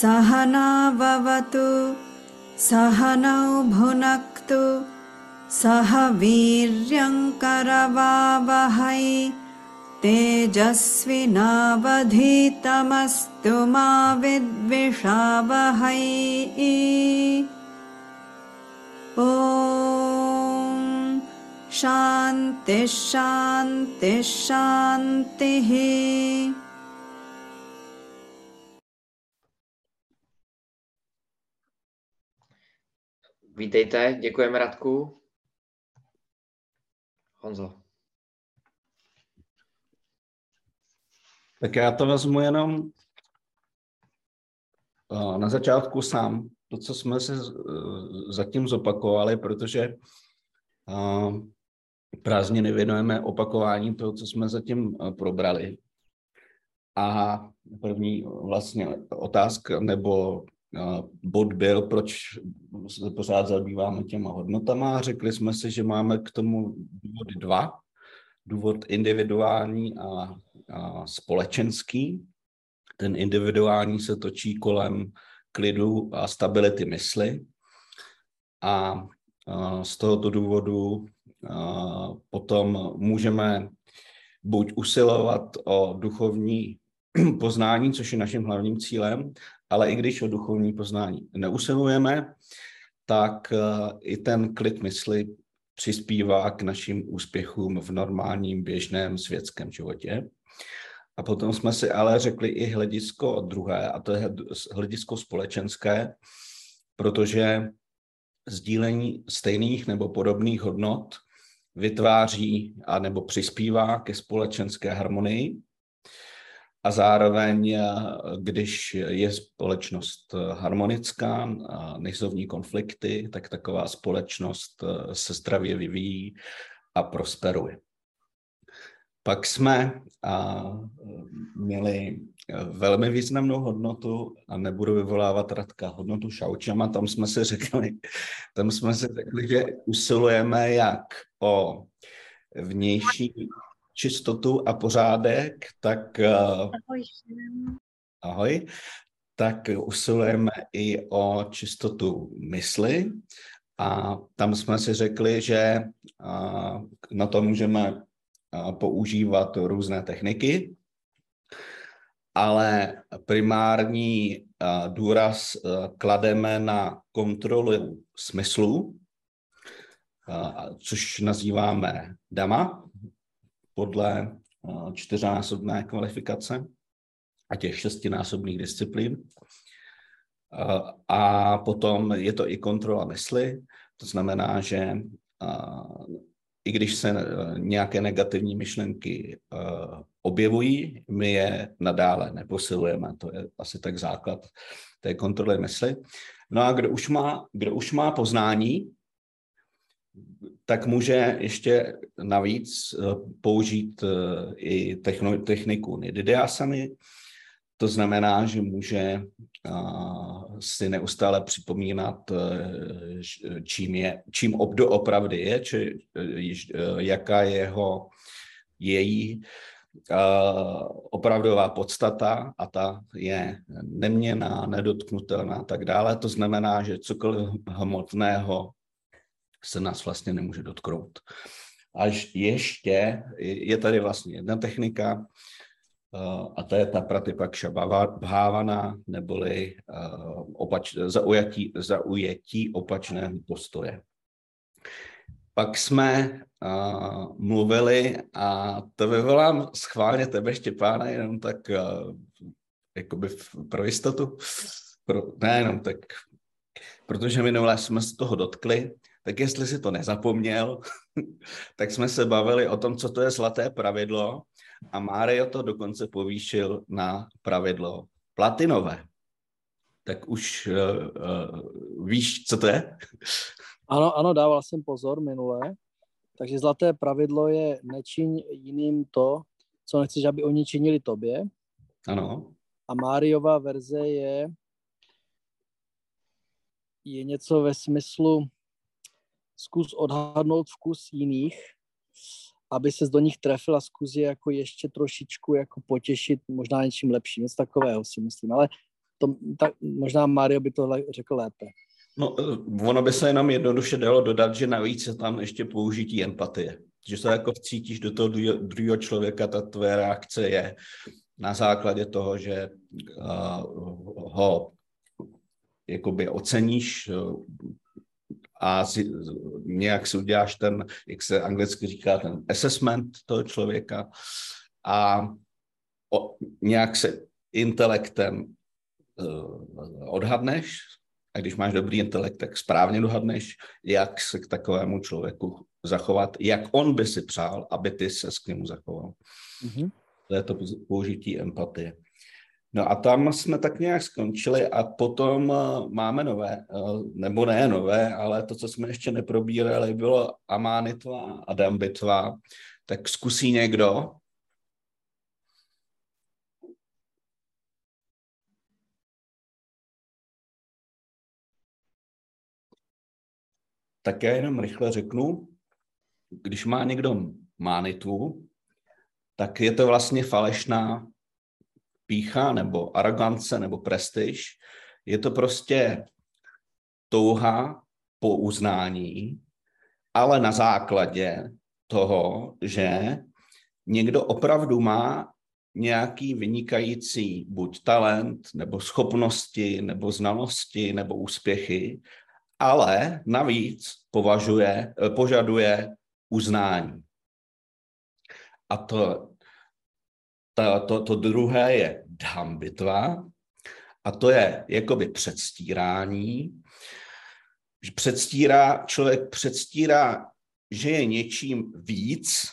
सहनाववतु सहनौ भुनक्तु सह वीर्यङ्करवावहै तेजस्विनावधीतमस्तु मा विद्विषावहै। ॐ शान्तिः शान्तिः शान्तिः Vítejte, děkujeme Radku. Honzo. Tak já to vezmu jenom eh, na začátku sám, to, co jsme se eh, zatím zopakovali, protože eh, prázdniny věnujeme opakování toho, co jsme zatím probrali. A první vlastně otázka nebo bod byl, proč se pořád zabýváme těma hodnotama. Řekli jsme si, že máme k tomu důvod dva. Důvod individuální a, a společenský. Ten individuální se točí kolem klidu a stability mysli. A, a z tohoto důvodu a, potom můžeme buď usilovat o duchovní poznání, což je naším hlavním cílem, ale i když o duchovní poznání neusilujeme, tak eh, i ten klid mysli přispívá k našim úspěchům v normálním běžném světském životě. A potom jsme si ale řekli i hledisko druhé, a to je hledisko společenské, protože sdílení stejných nebo podobných hodnot vytváří a nebo přispívá ke společenské harmonii a zároveň, eh, když je společnost eh, harmonická, nejsou v ní konflikty, tak taková společnost eh, se zdravě vyvíjí a prosperuje. Pak jsme a, měli velmi významnou hodnotu, a nebudu vyvolávat Radka, hodnotu šaučama, tam jsme si řekli, tam jsme si řekli, že usilujeme jak o vnější čistotu a pořádek, tak eh, ahoj, ahoj. Tak usilujeme i o čistotu mysli. A tam jsme si řekli, že eh, na to můžeme eh, používat různé techniky, ale primární důraz klademe na kontrolu smyslu, což nazýváme dama, podle eh, čtyřnásobné kvalifikace a těch šestinásobných disciplín. Eh, a potom je to i kontrola mysli, to znamená, že eh, i když se nějaké negativní myšlenky objevují, my je nadále neposilujeme. To je asi tak základ té kontroly mysli. No a kdo už má, kdo už má poznání, tak může ještě navíc eh, použít eh, i techniku nididiasany. To znamená, že může eh, si neustále připomínat, čím, je, čím obdo opravdy je, či jaká je jeho, její opravdová podstata a ta je neměná, nedotknutelná a tak dále. To znamená, že cokoliv hmotného se nás vlastně nemůže dotknout. Až ještě je tady vlastně jedna technika, uh, a to je ta pratipaksha bhávana, neboli uh, opač, zaujatí, zaujetí opačného postoje. Pak jsme uh, mluvili, a to vyvolám schválně tebe, Štěpána, jenom tak uh, jakoby pro jistotu, pro, ne jenom tak, protože minule jsme z toho dotkli, tak jestli si to nezapomněl, tak jsme se bavili o tom, co to je zlaté pravidlo a Mario to dokonce povýšil na pravidlo platinové. Tak už uh, uh, víš, co to je? Ano, ano, dával jsem pozor minule. Takže zlaté pravidlo je nečiň jiným to, co nechceš, aby oni činili tobě. Ano. A Máriová verze je je něco ve smyslu zkus odhadnout vkus jiných, aby se do nich trefila, zkus je jako ještě trošičku jako potěšit možná něčím lepším, něco takového si myslím, ale to, tak, možná Mario by to řekl lépe. No, eh, ono by se jenom jednoduše dalo dodat, že navíc je tam ještě použití empatie. Že se jako vcítíš do toho druhého člověka, ta tvoje reakce je na základě toho, že uh, ho jakoby oceníš uh, a si, nějak si uděláš ten, jak se anglicky říká, ten assessment toho člověka a o, nějak se intelektem uh, odhadneš, a když máš dobrý intelekt, tak správně dohadneš, jak se k takovému člověku zachovat, jak on by si přál, aby ty se k němu zachoval. Mm-hmm. To je to použití empatie. No a tam jsme tak nějak skončili a potom uh, máme nové, uh, nebo ne nové, ale to, co jsme ještě neprobírali, bylo Amánitva a Dambitva. Tak zkusí někdo? Tak já jenom rychle řeknu, když má někdo mánitvu, tak je to vlastně falešná pícha nebo arogance nebo prestiž. Je to prostě touha po uznání, ale na základě toho, že někdo opravdu má nějaký vynikající buď talent, nebo schopnosti, nebo znalosti, nebo úspěchy, ale navíc považuje, požaduje uznání. A to, to, to, to druhé je dhambitva, a to je jakoby předstírání. Předstírá, člověk předstírá, že je něčím víc,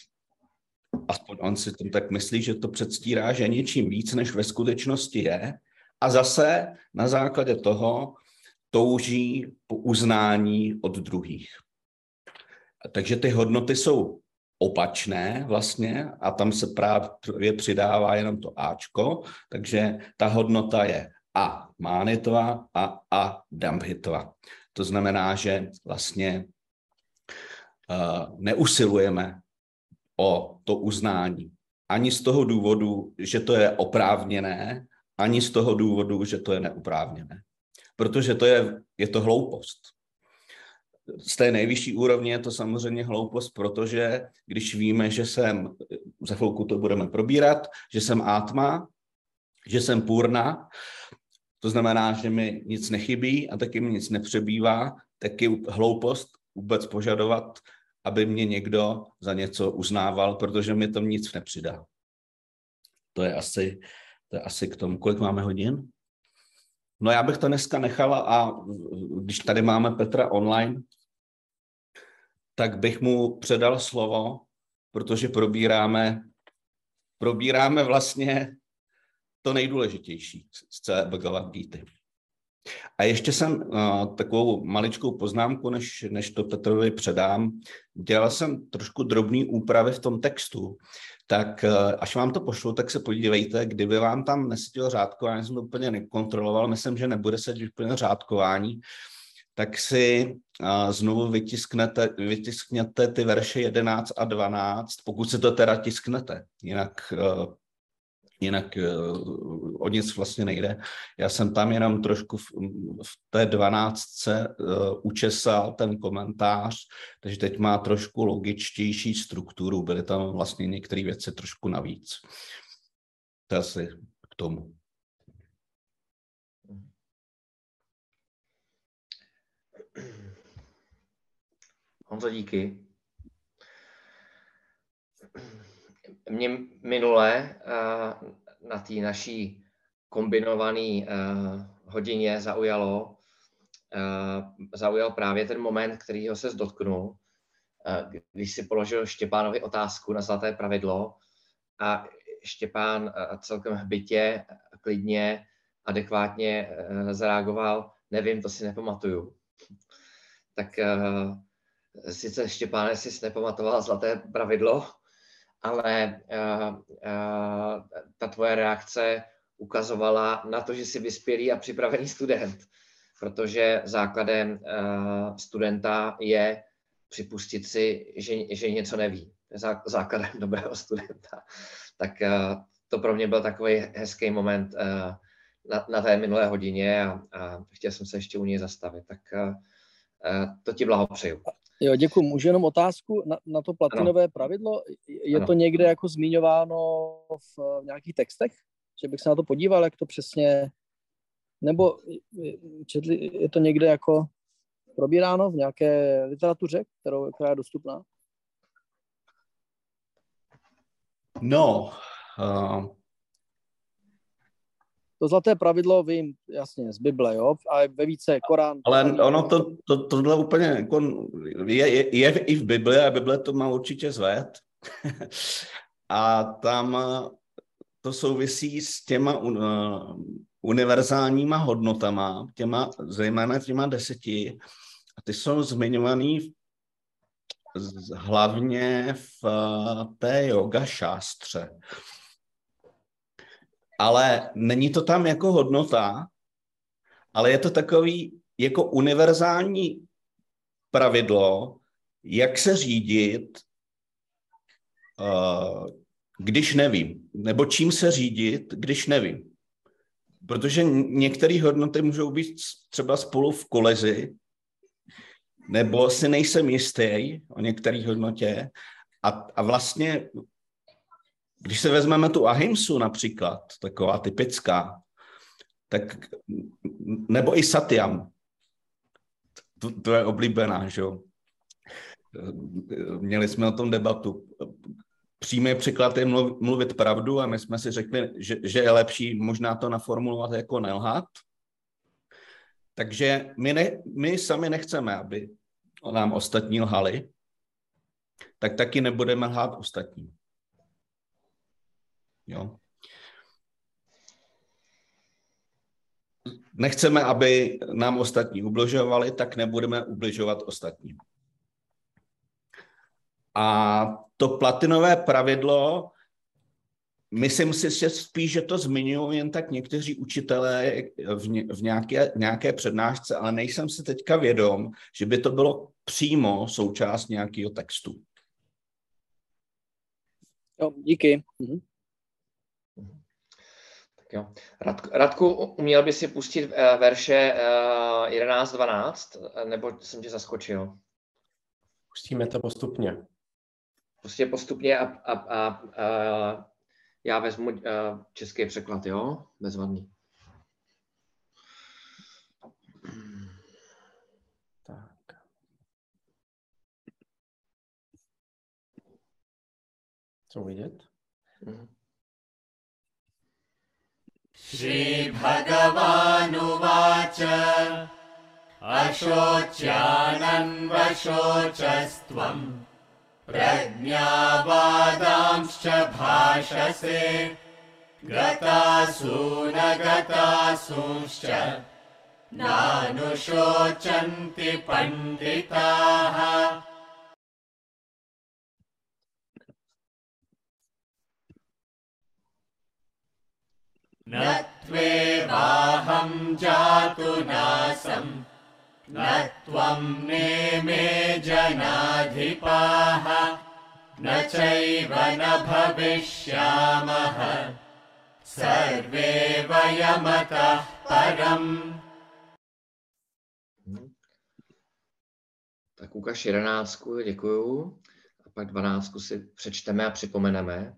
aspoň on si to tak myslí, že to předstírá, že je něčím víc, než ve skutečnosti je, a zase na základě toho touží po uznání od druhých. Takže ty hodnoty jsou opačné vlastně a tam se právě přidává jenom to Ačko, takže ta hodnota je a mánitva a a dambhitva. To znamená, že vlastně uh, neusilujeme o to uznání. Ani z toho důvodu, že to je oprávněné, ani z toho důvodu, že to je neoprávněné. Protože to je, je to hloupost z té nejvyšší úrovně je to samozřejmě hloupost, protože když víme, že jsem, za chvilku to budeme probírat, že jsem átma, že jsem půrna, to znamená, že mi nic nechybí a taky mi nic nepřebývá, tak je hloupost vůbec požadovat, aby mě někdo za něco uznával, protože mi to nic nepřidá. To je asi, to je asi k tomu. Kolik máme hodin? No já bych to dneska nechala a když tady máme Petra online, tak bych mu předal slovo, protože probíráme, probíráme vlastně to nejdůležitější z celé Bhagavad Gita. A ještě jsem uh, takovou maličkou poznámku, než, než to Petrovi předám. Dělal jsem trošku drobný úpravy v tom textu, tak uh, až vám to pošlu, tak se podívejte, kdyby vám tam nesedělo řádkování, jsem to úplně nekontroloval, myslím, že nebude sedět úplně řádkování, tak si znovu vytisknete, vytiskněte ty verše 11 a 12, pokud se to teda tisknete, jinak, uh, jinak uh, o nic vlastně nejde. Já jsem tam jenom trošku v, v té 12 uh, učesal ten komentář, takže teď má trošku logičtější strukturu, byly tam vlastně některé věci trošku navíc. To asi k tomu. Honzo, díky. Mě minule eh, na té naší kombinované eh, hodině zaujalo, eh, zaujal právě ten moment, kterýho se dotknul, když si položil Štěpánovi otázku na zlaté pravidlo a Štěpán celkem hbitě, klidně, adekvátně zareagoval, nevím, to si nepamatuju. Tak sice Štěpáne si nepamatoval zlaté pravidlo, ale uh, uh, ta tvoje reakce ukazovala na to, že jsi vyspělý a připravený student, protože základem uh, studenta je připustit si, že, že něco neví. Základem dobrého studenta. Tak uh, to pro mě byl takový hezký moment, uh, na, na té minulé hodině a, a chtěl jsem se ještě u něj zastavit. Tak uh, to ti blahopřeju. Jo, děkuji. Můžu jenom otázku na, na to platinové ano. pravidlo? Je ano. to někde jako zmiňováno v, v nějakých textech? Že bych se na to podíval, jak to přesně... Nebo četli, je to někde jako probíráno v nějaké literatuře, kterou, která je dostupná? No, uh, to zlaté pravidlo vím, jasně, z Bible, jo, a ve více Korán. Ale ono to, to, tohle úplně jako je, je, je, i v Bibli a Bible to má určitě zved. a tam to souvisí s těma uh, univerzálníma hodnotama, těma, zejména těma deseti, a ty jsou zmiňovaný hlavně v té yoga šástře ale není to tam jako hodnota, ale je to takový jako univerzální pravidlo, jak se řídit, uh, když nevím, nebo čím se řídit, když nevím. Protože některé hodnoty můžou být třeba spolu v kolezi, nebo si nejsem jistý o některé hodnotě a, a vlastně když se vezmeme tu ahimsu například, taková typická, tak nebo i satyam, to, to je oblíbená, že jo. Měli jsme o tom debatu. Přímý překlad je mluvit pravdu a my jsme si řekli, že, že je lepší možná to naformulovat jako nelhat. Takže my, ne, my sami nechceme, aby nám ostatní lhali, tak taky nebudeme lhát ostatním. Jo. Nechceme, aby nám ostatní ubližovali, tak nebudeme ubližovat ostatním. A to platinové pravidlo, myslím si že spíš, že to zmiňují jen tak někteří učitelé v, ně, v nějaké, nějaké přednášce, ale nejsem si teďka vědom, že by to bylo přímo součást nějakého textu. Jo, díky. Mhm. Jo. Radku, Radku, uměl by si pustit uh, verše uh, 11-12, nebo jsem tě zaskočil? Pustíme to postupně. Pustě postupně a, a, a, a já vezmu uh, český překlad, jo? Bezvadný. Tak. Co vidět? Mm-hmm. श्रीभगवानुवाच। अशोच्यानन्वशोचस्त्वम् प्रज्ञावादांश्च भाषसे गतासूनगतासूंश्च नानुशोचन्ति पण्डिताः न त्वेवाहं जातु नासम् न त्वं नेमे जनाधिपाः न चैव न भविष्यामः सर्वे वयमतः परम् Tak ukaž jedenáctku, děkuju. A pak dvanáctku si přečteme a připomeneme.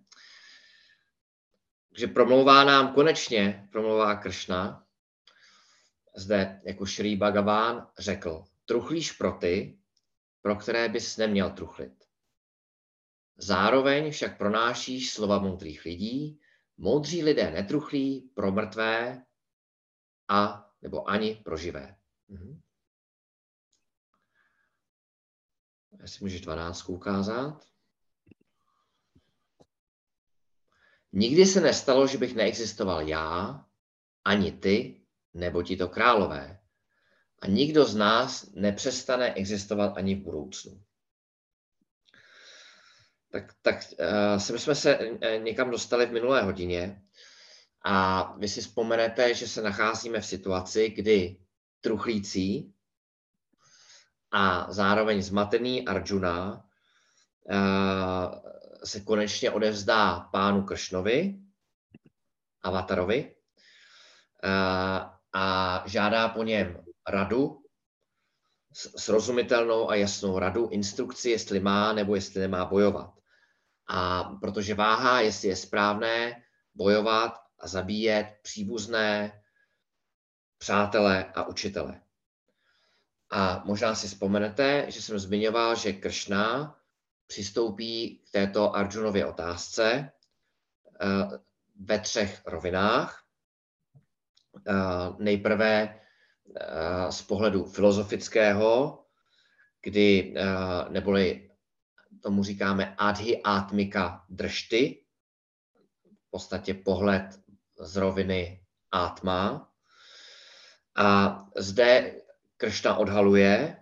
Takže promlouvá nám konečně, promlouvá Kršna, zde jako Šrý Bhagaván řekl, truchlíš pro ty, pro které bys neměl truchlit. Zároveň však pronášíš slova moudrých lidí, moudří lidé netruchlí pro mrtvé a nebo ani pro živé. Mhm. Jestli můžeš 12 ukázat. Nikdy se nestalo, že bych neexistoval já, ani ty, nebo ti to králové. A nikdo z nás nepřestane existovat ani v budoucnu. Tak, tak uh, sem jsme se uh, někam dostali v minulé hodině a vy si vzpomenete, že se nacházíme v situaci, kdy truchlící a zároveň zmatený Arjuna uh, se konečně odevzdá pánu Kršnovi, Avatarovi, a žádá po něm radu, srozumitelnou a jasnou radu, instrukci, jestli má nebo jestli nemá bojovat. A protože váhá, jestli je správné bojovat a zabíjet příbuzné, přátelé a učitele. A možná si vzpomenete, že jsem zmiňoval, že Kršna přistoupí k této Arjunově otázce eh, ve třech rovinách. Eh, nejprve eh, z pohledu filozofického, kdy, neboli tomu říkáme adhi atmika dršty, v podstatě pohled z roviny atma. A zde Kršna odhaluje,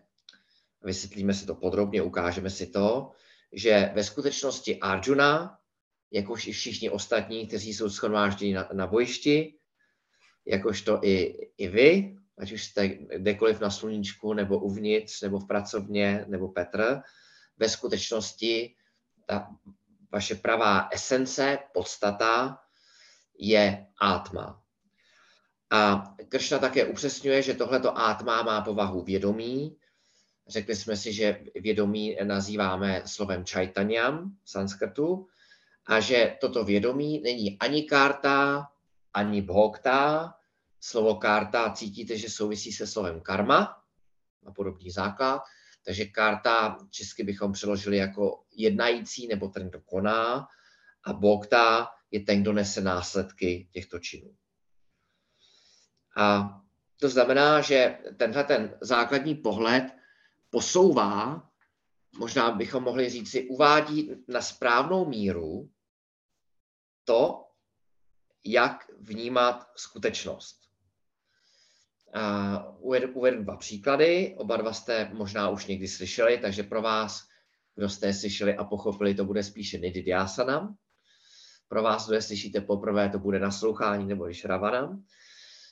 vysvětlíme si to podrobně, ukážeme si to, že ve skutečnosti Arjuna, jakož i všichni ostatní, kteří jsou schromážděni na, na bojišti, jakožto i, i vy, ať už jste kdekoliv na sluníčku, nebo uvnitř, nebo v pracovně, nebo Petr, ve skutečnosti ta vaše pravá esence, podstata, je átma. A Kršna také upřesňuje, že tohleto átma má povahu vědomí. Řekli jsme si, že vědomí nazýváme slovem čajtanyam v sanskrtu a že toto vědomí není ani karta, ani bhokta. Slovo karta cítíte, že souvisí se slovem karma, a podobný základ. Takže karta česky bychom přeložili jako jednající nebo ten, kdo koná a bhokta je ten, kdo nese následky těchto činů. A to znamená, že tenhle ten základní pohled posouvá, možná bychom mohli říct si, uvádí na správnou míru to, jak vnímat skutečnost. Uvedu, dva příklady, oba dva jste možná už někdy slyšeli, takže pro vás, kdo jste je slyšeli a pochopili, to bude spíše Nididhyasana. Pro vás, kdo je slyšíte poprvé, to bude naslouchání nebo Ravanam.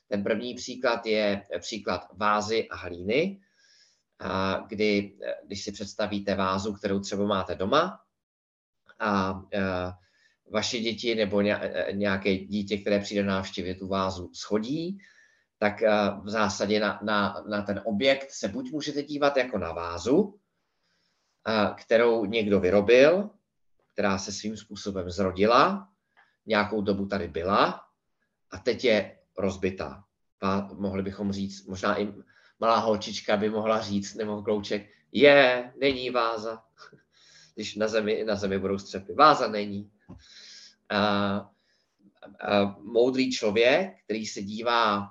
Ten první příklad je příklad vázy a hlíny, kdy, když si představíte vázu, kterou třeba máte doma a vaše děti nebo nějaké dítě, které přijde návštěvě tu vázu schodí, tak v zásadě na, na, na ten objekt se buď můžete dívat jako na vázu, kterou někdo vyrobil, která se svým způsobem zrodila, nějakou dobu tady byla a teď je rozbitá. Mohli bychom říct, možná i malá holčička by mohla říct, nebo klouček, je, není váza. Když na zemi, na zemi budou střepy. Váza není. A, a moudrý člověk, který se dívá a,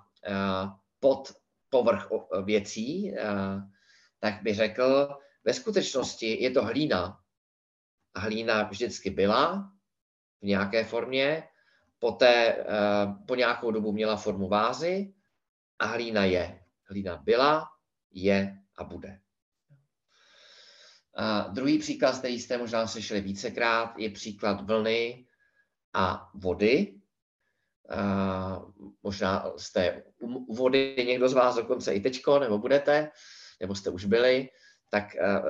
pod povrch věcí, a, tak by řekl, ve skutečnosti je to hlína. A hlína vždycky byla v nějaké formě, poté po nějakou dobu měla formu vázy a hlína je. Hlína byla, je a bude. A druhý příklad, který jste možná slyšeli vícekrát, je příklad vlny a vody. A možná jste u vody někdo z vás dokonce i tečko, nebo budete, nebo jste už byli, tak eh,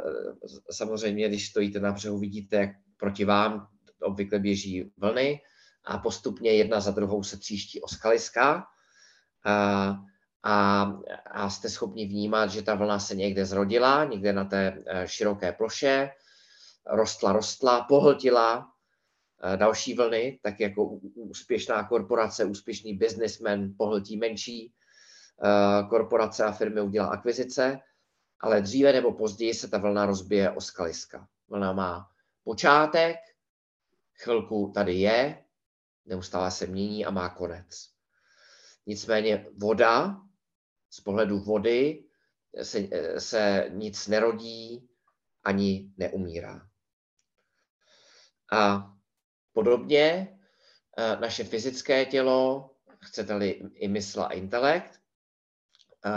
samozřejmě, když stojíte na břehu, vidíte, jak proti vám obvykle běží vlny a postupně jedna za druhou se tříští o skaliska a, a, a jste schopni vnímat, že ta vlna se někde zrodila, někde na té e, široké ploše, rostla, rostla, pohltila e, další vlny, tak jako úspěšná korporace, úspěšný businessman pohltí menší e, korporace a firmy udělá akvizice, ale dříve nebo později se ta vlna rozbije o skaliska. Vlna má počátek, chvilku tady je, neustále se mění a má konec. Nicméně voda, z pohledu vody, se, se nic nerodí ani neumírá. A podobně eh, naše fyzické tělo, chcete-li i mysl a intelekt, eh,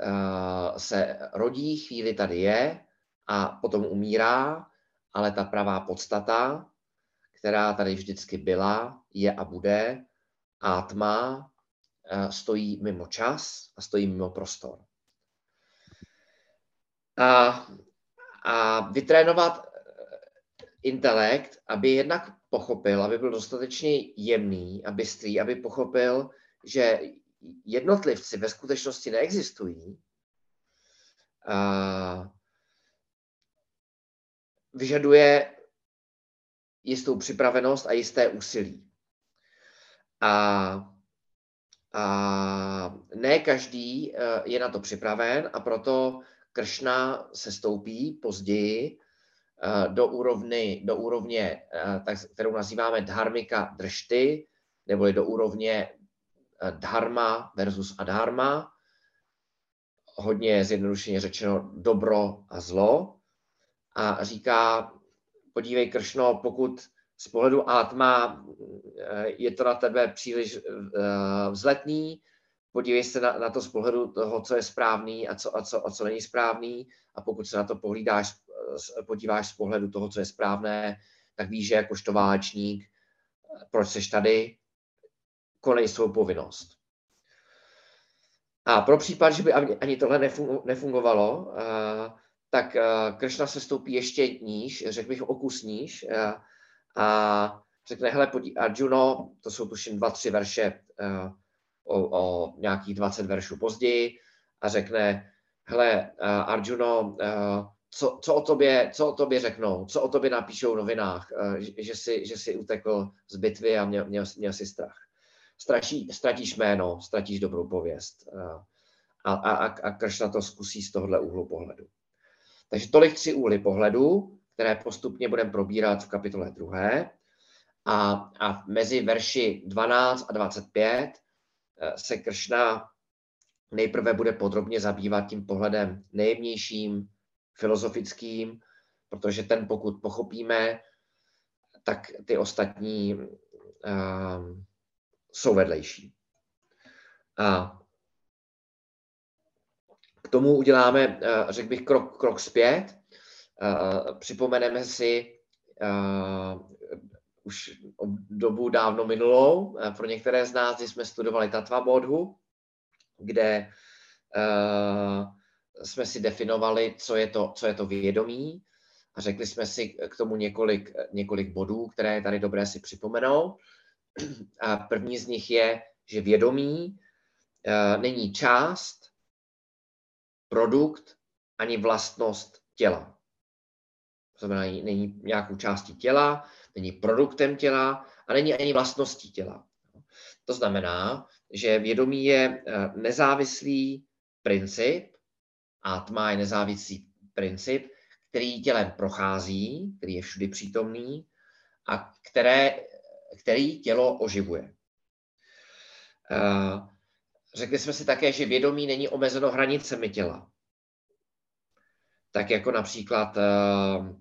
eh, se rodí, chvíli tady je a potom umírá, ale ta pravá podstata, která tady vždycky byla, je a bude, átma stojí mimo čas a stojí mimo prostor. A, a vytrénovat eh, intelekt, aby jednak pochopil, aby byl dostatečně jemný a bystrý, aby pochopil, že jednotlivci ve skutečnosti neexistují, vyžaduje jistou připravenost a jisté úsilí. A, a ne každý e, je na to připraven a proto Kršna se stoupí později e, do, úrovny, do úrovně, e, tak, kterou nazýváme dharmika dršty, neboli do úrovně dharma versus adharma, hodně zjednodušeně řečeno dobro a zlo. A říká, podívej Kršno, pokud z pohledu Atma eh, je to na tebe příliš eh, vzletný, podívej se na, na to z pohledu toho, co je správný a co, a, co, a co není správný a pokud se na to pohlídáš, eh, podíváš z pohledu toho, co je správné, tak víš, že jakožto válečník, proč jsi tady, konej svou povinnost. A pro případ, že by ani tohle nefungovalo, tak Kršna se stoupí ještě níž, řekl bych o kus níž, a řekne, hele, podí, Arjuno, to jsou tuším dva, tři verše o, o nějakých 20 veršů později, a řekne, hele, Arjuno, co, co, o tobě, co o tobě řeknou, co o tobě napíšou v novinách, že jsi, že jsi utekl z bitvy a měl, měl, měl jsi strach. Straší, ztratíš jméno, ztratíš dobrou pověst. A, a, a Kršna to zkusí z tohohle úhlu pohledu. Takže tolik tři úhly pohledu, které postupně budeme probírat v kapitole druhé. A, a mezi verši 12 a 25 eh, se Kršna nejprve bude podrobně zabývat tím pohledem nejjemnějším, filozofickým, protože ten pokud pochopíme, tak ty ostatní um, jsou vedlejší. A k tomu uděláme, uh, řekl bych, krok, krok zpět Uh, připomeneme si uh, už dobu dávno minulou, uh, pro některé z nás, kdy jsme studovali Tatva Bodhu, kde uh, jsme si definovali, co je to, co je to vědomí a řekli jsme si k tomu několik, několik bodů, které je tady dobré si připomenout. A první z nich je, že vědomí uh, není část, produkt ani vlastnost těla. To znamená, není nějakou částí těla, není produktem těla a není ani vlastností těla. To znamená, že vědomí je eh, nezávislý princip, atma je nezávislý princip, který tělem prochází, který je všudy přítomný a které, který tělo oživuje. Eh, řekli jsme si také, že vědomí není omezeno hranicemi těla. Tak jako například eh,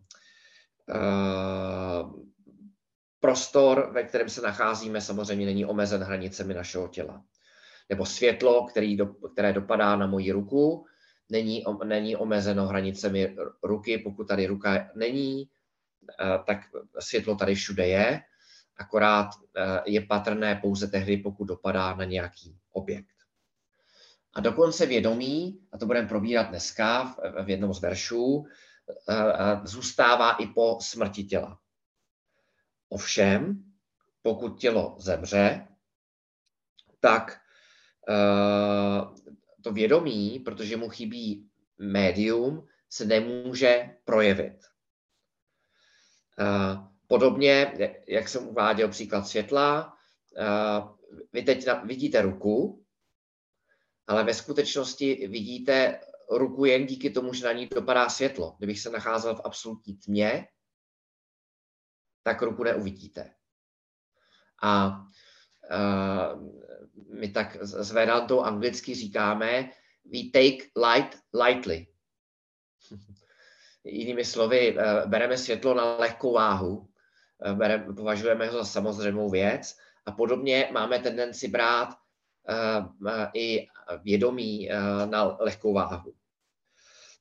prostor, ve kterém se nacházíme, samozřejmě není omezen hranicemi našeho těla. Nebo světlo, který do, které dopadá na moji ruku, není, není omezeno hranicemi ruky. Pokud tady ruka není, eh, tak světlo tady všude je, akorát eh, je patrné pouze tehdy, pokud dopadá na nějaký objekt. A dokonce vědomí, a to budeme probírat dneska v jednom z veršů, zůstává i po smrti těla. Ovšem, pokud tělo zemře, tak eh, to vědomí, protože mu chybí médium, se nemůže projevit. Eh, podobně, jak jsem uváděl příklad světla, eh, vy teď vidíte ruku, ale ve skutečnosti vidíte ruku jen díky tomu, že na ní dopadá světlo. Kdybych se nacházel v absolutní tmě, tak ruku neuvidíte. A uh, my tak s Vedantou anglicky říkáme, we take light lightly. Jinými slovy, uh, bereme světlo na lehkou váhu, uh, bereme, považujeme ho za samozřejmou věc a podobně máme tendenci brát i vědomí na lehkou váhu.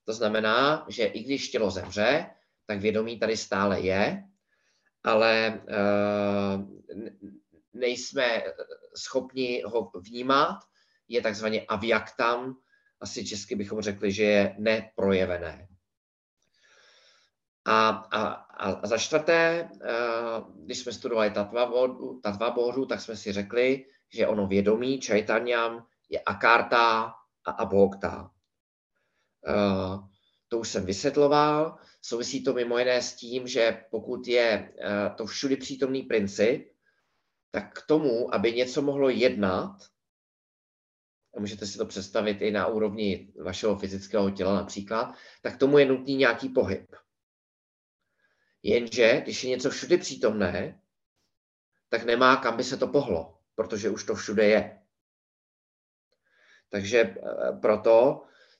To znamená, že i když tělo zemře, tak vědomí tady stále je, ale nejsme schopni ho vnímat, je takzvaně aviaktam, asi česky bychom řekli, že je neprojevené. A, a, a za čtvrté, když jsme studovali Tatva Bohu, tak jsme si řekli, že ono vědomí Čajtanyam je Akarta a Abhokta. To už jsem vysvětloval. Souvisí to mimo jiné s tím, že pokud je to všudy přítomný princip, tak k tomu, aby něco mohlo jednat, a můžete si to představit i na úrovni vašeho fyzického těla například, tak tomu je nutný nějaký pohyb. Jenže, když je něco všude přítomné, tak nemá kam by se to pohlo, protože už to všude je. Takže eh,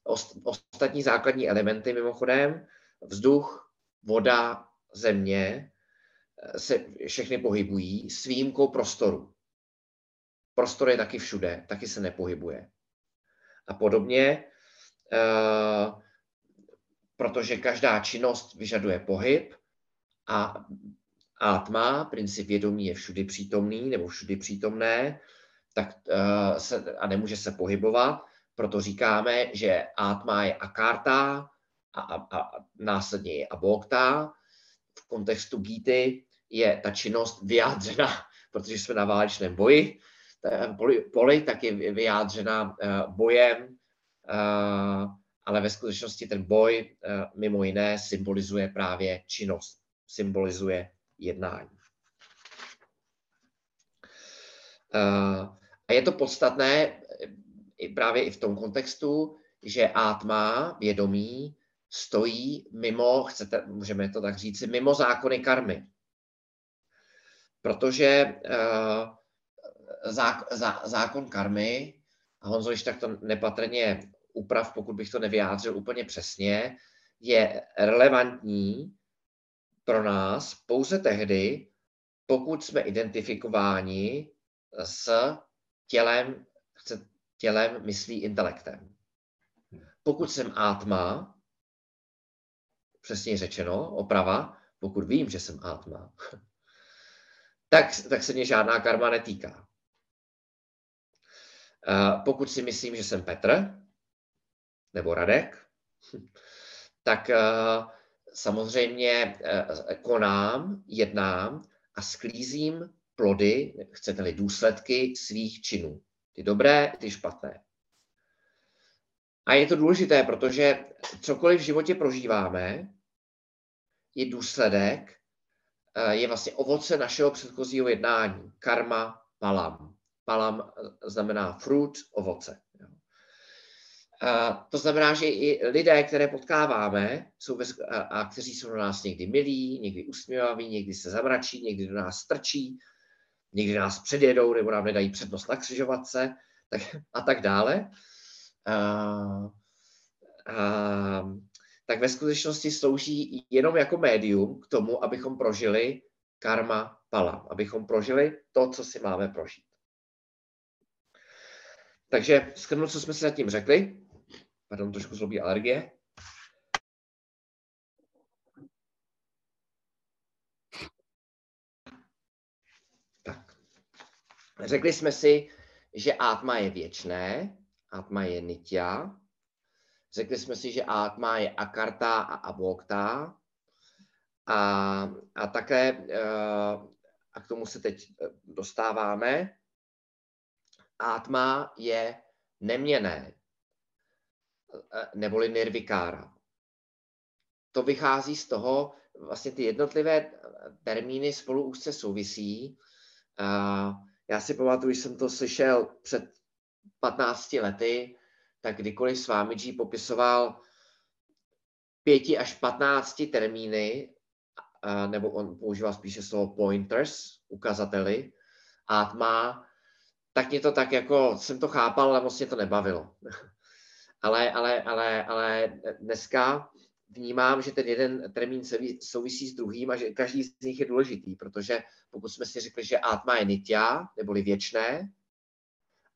proto ostatní základní elementy, mimochodem, vzduch, voda, země, eh, se všechny pohybují s výjimkou prostoru. Prostor je taky všude, taky se nepohybuje. A podobně, eh, protože každá činnost vyžaduje pohyb a atma, princip vědomí je všudy přítomný nebo všudy přítomné, tak eh, se, a nemůže se pohybovat, proto říkáme, že atma je akarta a, a, a následně je abokta. V kontextu Gíty je ta činnost vyjádřena, protože jsme na válečném boji, poli, tak je vyjádřena eh, bojem, eh, ale ve skutečnosti ten boj eh, mimo jiné symbolizuje právě činnost, symbolizuje jednání. A je to podstatné právě i v tom kontextu, že átma, vědomí, stojí mimo, chcete, můžeme to tak říci, mimo zákony karmy. Protože uh, zák, zá, zákon karmy, a Honzo, když tak to nepatrně uprav, pokud bych to nevyjádřil úplně přesně, je relevantní pro nás pouze tehdy, pokud jsme identifikováni s tělem, tělem, myslí, intelektem. Pokud jsem átma, přesně řečeno, oprava, pokud vím, že jsem átma, tak, tak se mě žádná karma netýká. Pokud si myslím, že jsem Petr nebo Radek, tak samozřejmě konám, jednám a sklízím plody, chcete-li důsledky svých činů. Ty dobré, ty špatné. A je to důležité, protože cokoliv v životě prožíváme, je důsledek, je vlastně ovoce našeho předchozího jednání. Karma, palam. Palam znamená fruit, ovoce. A to znamená, že i lidé, které potkáváme, jsou bez, a, a kteří jsou do nás někdy milí, někdy usměvaví, někdy se zamračí, někdy do nás strčí, někdy nás předjedou nebo nám nedají přednost na křižovatce tak, a tak dále. A, a, tak ve skutečnosti slouží jenom jako médium k tomu, abychom prožili karma pala, abychom prožili to, co si máme prožít. Takže skrnu, co jsme si zatím řekli. Pardon, trošku zlobí alergie. Řekli jsme si, že átma je věčné, átma je nitya. Řekli jsme si, že átma je akarta a abokta. A, a také, eh, a k tomu se teď eh, dostáváme, átma je neměné, eh, neboli nirvikára. To vychází z toho, vlastně ty jednotlivé termíny spolu úzce souvisí. Já si pamatuju, že jsem to slyšel před 15 lety, tak kdykoliv s vámi G popisoval pěti až 15 termíny, nebo on používal spíše slovo pointers, ukazateli, átma, tak mě to tak jako, jsem to chápal, ale moc mě to nebavilo. ale, ale, ale, ale dneska vnímám, že ten jeden termín souvisí s druhým a že každý z nich je důležitý, protože pokud jsme si řekli, že átma je nitya, neboli věčné,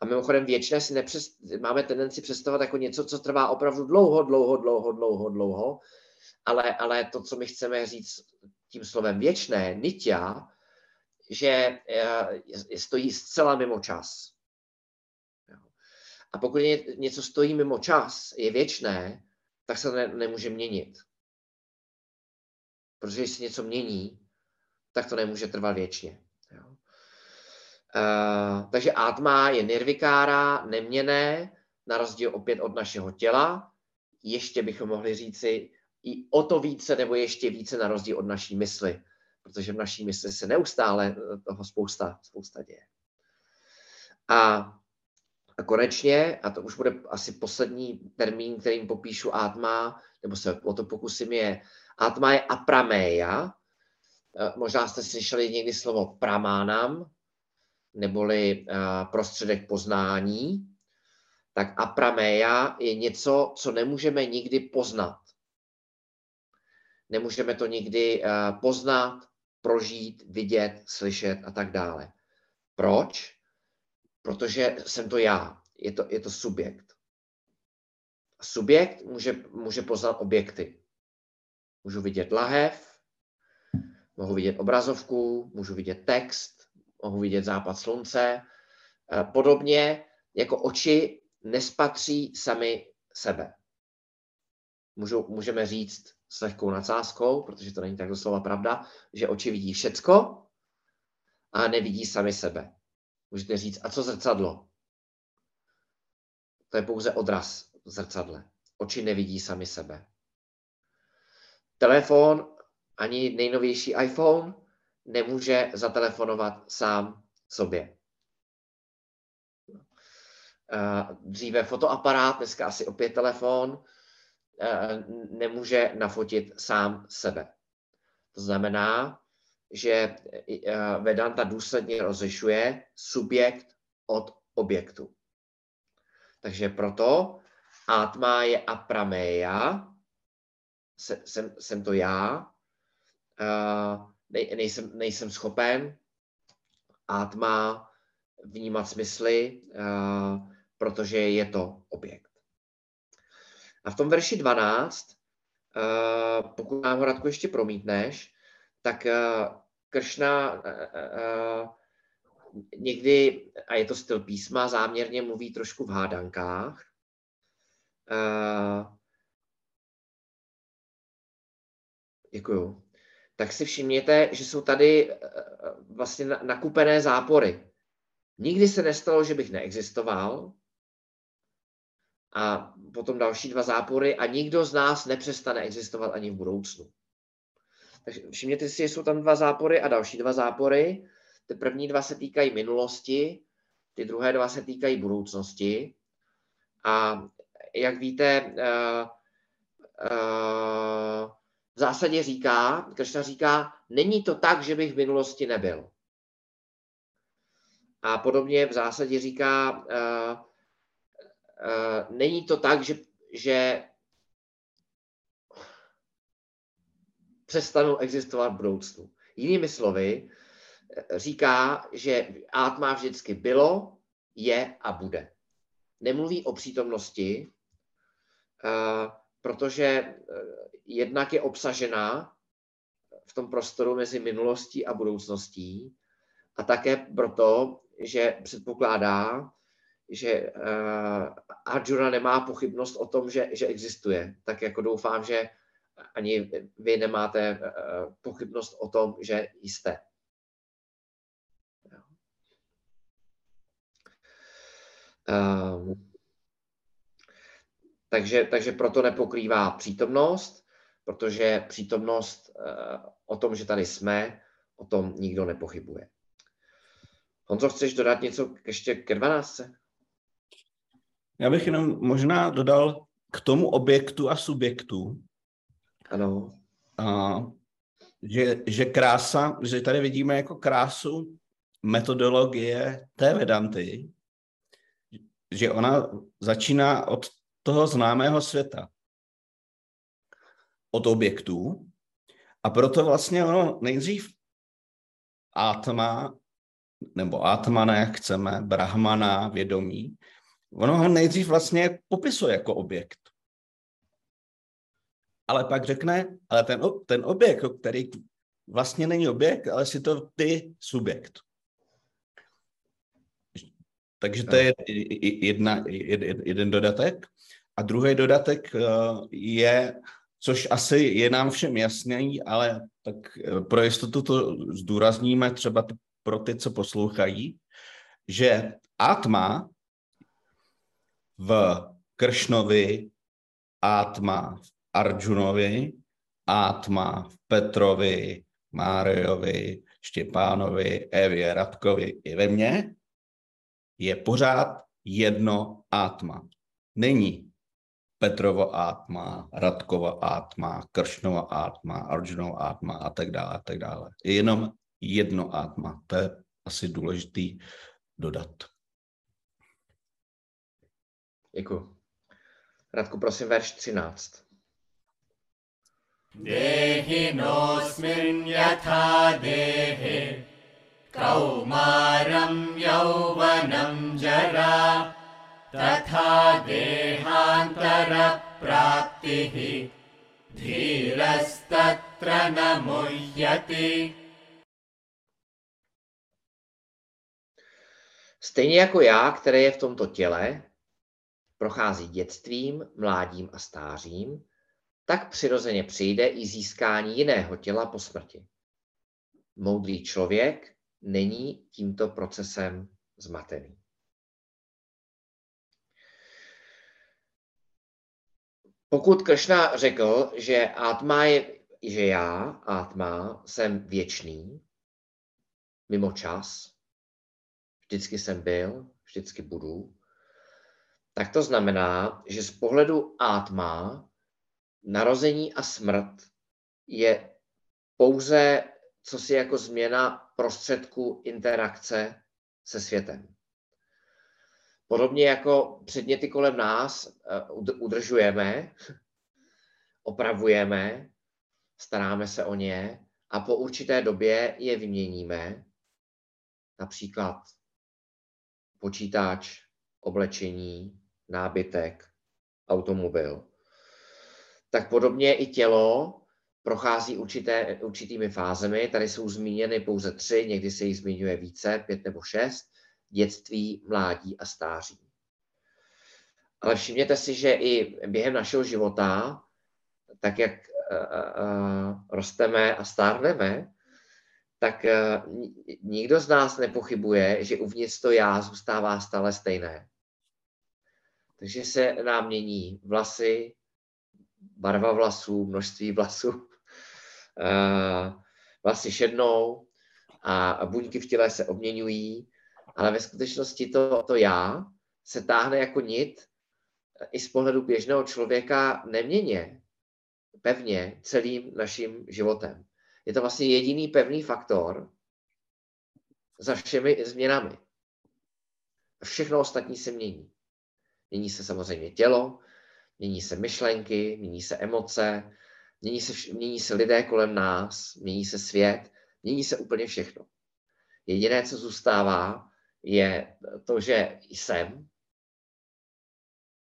a mimochodem věčné si nepřes, máme tendenci představovat jako něco, co trvá opravdu dlouho, dlouho, dlouho, dlouho, dlouho, ale, ale to, co my chceme říct tím slovem věčné, nitya, že eh, stojí zcela mimo čas. A pokud něco stojí mimo čas, je věčné, tak se ne, nemůže měnit. Protože když se něco mění, tak to nemůže trvat věčně. Jo. Uh, takže atma je nirvikára, neměné, na rozdíl opět od našeho těla. Ještě bychom mohli říci i o to více nebo ještě více na rozdíl od naší mysli, protože v naší mysli se neustále eh, toho spousta, spousta děje. A, a konečně, a to už bude asi poslední termín, kterým popíšu atma, nebo se o to pokusím, je atma je aprameja. Eh, možná jste slyšeli někdy slovo pramánam, neboli eh, prostředek poznání. Tak aprameja je něco, co nemůžeme nikdy poznat. Nemůžeme to nikdy poznat, prožít, vidět, slyšet a tak dále. Proč? Protože jsem to já. Je to, je to subjekt. Subjekt může, může poznat objekty. Můžu vidět lahev, mohu vidět obrazovku, můžu vidět text, mohu vidět západ slunce. Podobně jako oči nespatří sami sebe. Můžu, můžeme říct, s lehkou nadsázkou, protože to není tak doslova pravda, že oči vidí všecko a nevidí sami sebe. Můžete říct, a co zrcadlo? To je pouze odraz v zrcadle. Oči nevidí sami sebe. Telefon, ani nejnovější iPhone, nemůže zatelefonovat sám sobě. Dříve fotoaparát, dneska asi opět telefon, Eh, nemůže nafotit sám sebe. To znamená, že eh, Vedanta důsledně rozlišuje subjekt od objektu. Takže proto Atma je aprameja, jsem, jsem to já, ne, nejsem, nejsem schopen Atma vnímat smysly, protože je to objekt. A v tom verši 12, eh, pokud nám ho Radku ještě promítneš, tak Kršna eh, někdy, a je to styl písma, záměrně mluví trošku v hádankách. Děkuju. Tak si všimněte, že jsou tady vlastně nakupené zápory. Nikdy se nestalo, že bych neexistoval, a potom další dva zápory a nikdo z nás nepřestane existovat ani v budoucnu. Takže všimněte si, že jsou tam dva zápory a další dva zápory. Ty první dva se týkají minulosti, ty druhé dva se týkají budoucnosti. A jak víte, uh, uh, v zásadě říká, Kršna říká, není to tak, že bych v minulosti nebyl. A podobně v zásadě říká, Eh, není to tak, že, že přestanou existovat v budoucnu. Jinými slovy, eh, říká, že átma vždycky bylo, je a bude. Nemluví o přítomnosti, eh, protože jednak je obsažená v tom prostoru mezi minulostí a budoucností a také proto, že předpokládá, že uh, Arjuna nemá pochybnost o tom, že, že existuje. Tak jako doufám, že ani vy nemáte uh, pochybnost o tom, že jste. Um, takže, takže proto nepokrývá přítomnost, protože přítomnost uh, o tom, že tady jsme, o tom nikdo nepochybuje. Honzo, chceš dodat něco ještě ke 12? Já bych jenom možná dodal k tomu objektu a subjektu. Ano. A, že, že krása, že tady vidíme jako krásu metodologie té Vedanty, že ona začíná od toho známého světa, od objektů, a proto vlastně ono nejdřív Atma, nebo Atmana, jak chceme, Brahmana, vědomí, Ono ho nejdřív vlastně popisuje jako objekt. Ale pak řekne, ale ten, ten objekt, který vlastně není objekt, ale si to ty subjekt. Takže to je jedna, jeden dodatek. A druhý dodatek eh, je což asi je nám všem jasný, ale tak eh, pro jistotu to zdůrazníme třeba pro ty, co poslouchají, že Atma v Kršnovi, Atma v Arjunovi, Atma Petrovi, Máriovi, Štěpánovi, Evě, Radkovi i ve mně, je pořád jedno Atma. Není Petrovo Atma, Radkovo Atma, Kršnovo Atma, Arjunovo Atma a tak dále, a tak dále. Je jenom jedno Atma. To je asi důležitý dodat. Děkuji. Radku, prosím, verš 13. देहिनोऽस्मिन् यथा देहे कौमारं यौवनं जरा तथा देहान्तरप्राप्तिः धीरस्तत्र न मुह्यति Stejně jako já, které je v tomto těle, prochází dětstvím, mládím a stářím, tak přirozeně přijde i získání jiného těla po smrti. Moudrý člověk není tímto procesem zmatený. Pokud Kršna řekl, že Atma je, že já, Atma, jsem věčný, mimo čas, vždycky jsem byl, vždycky budu, tak to znamená, že z pohledu Atma narození a smrt je pouze co si jako změna prostředku interakce se světem. Podobně jako předměty kolem nás eh, udržujeme, opravujeme, staráme se o ně a po určité době je vyměníme, například počítač, oblečení, nábytek, automobil tak podobně i tělo prochází určité, určitými fázemi. Tady jsou zmíněny pouze tři, někdy se jich zmiňuje více, pět nebo šest. Dětství, mládí a stáří. Ale všimněte si, že i během našeho života, tak jak uh, rosteme a stárneme, tak uh, nikdo z nás nepochybuje, že uvnitř to já zůstává stále stejné. Takže se nám mění vlasy, barva vlasů, množství vlasů. Eh, vlasy šednou a buňky v těle se obměňují, ale ve skutečnosti to, to já se táhne jako nit i z pohledu běžného člověka neměně, pevně celým naším životem. Je to vlastně jediný pevný faktor za všemi změnami. Všechno ostatní se mění. Mění se samozřejmě tělo, mění se myšlenky, mění se emoce, mění se, mění se lidé kolem nás, mění se svět, mění se úplně všechno. Jediné, co zůstává, je to, že jsem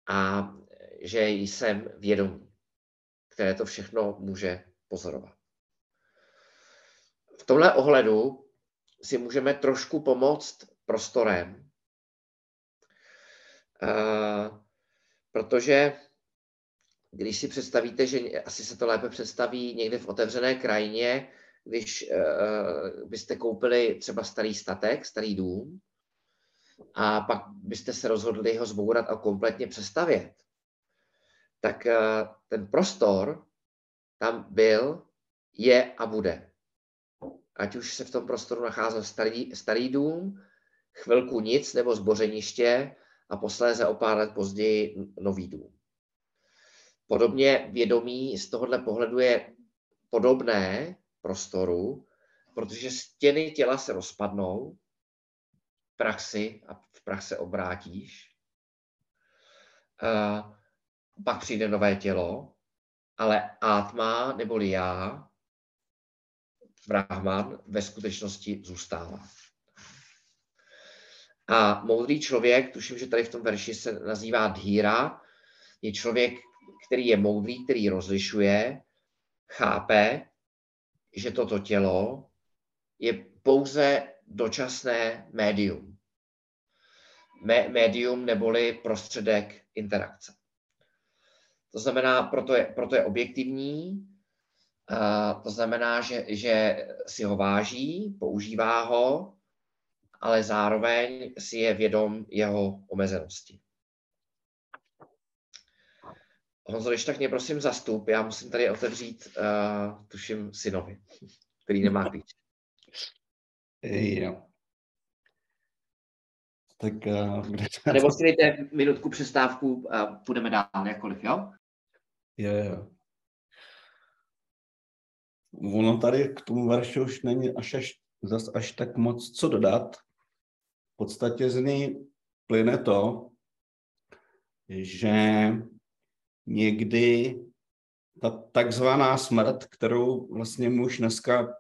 a že jsem vědomý, které to všechno může pozorovat. V tomhle ohledu si můžeme trošku pomoct prostorem, uh, protože když si představíte, že asi se to lépe představí někde v otevřené krajině, když uh, byste koupili třeba starý statek, starý dům, a pak byste se rozhodli ho zbourat a kompletně přestavět, tak uh, ten prostor tam byl, je a bude. Ať už se v tom prostoru nacházel starý, starý dům, chvilku nic nebo zbořeniště a posléze o pár let později nový dům. Podobně vědomí z tohohle pohledu je podobné prostoru, protože stěny těla se rozpadnou v praxi a v praxe obrátíš. A pak přijde nové tělo, ale Atma neboli já, Brahman, ve skutečnosti zůstává. A moudrý člověk, tuším, že tady v tom verši se nazývá dhíra, je člověk, který je moudrý, který rozlišuje, chápe, že toto tělo je pouze dočasné médium. Mé, médium neboli prostředek interakce. to znamená, proto je, proto je objektivní, uh, to znamená, že, že si ho váží, používá ho, ale zároveň si je vědom jeho omezenosti. Honzo, když tak mě prosím zastup, já musím tady otevřít, uh, tuším, synovi, který nemá klíč. Jo. Tak uh, kde A nebo si dejte minutku přestávku a půjdeme dál, jakkoliv, jo? Jo, jo. Ono tady k tomu verši už není až, až, zas až tak moc co dodat. V podstatě z ní plyne to, že někdy ta takzvaná smrt, kterou vlastně my už dneska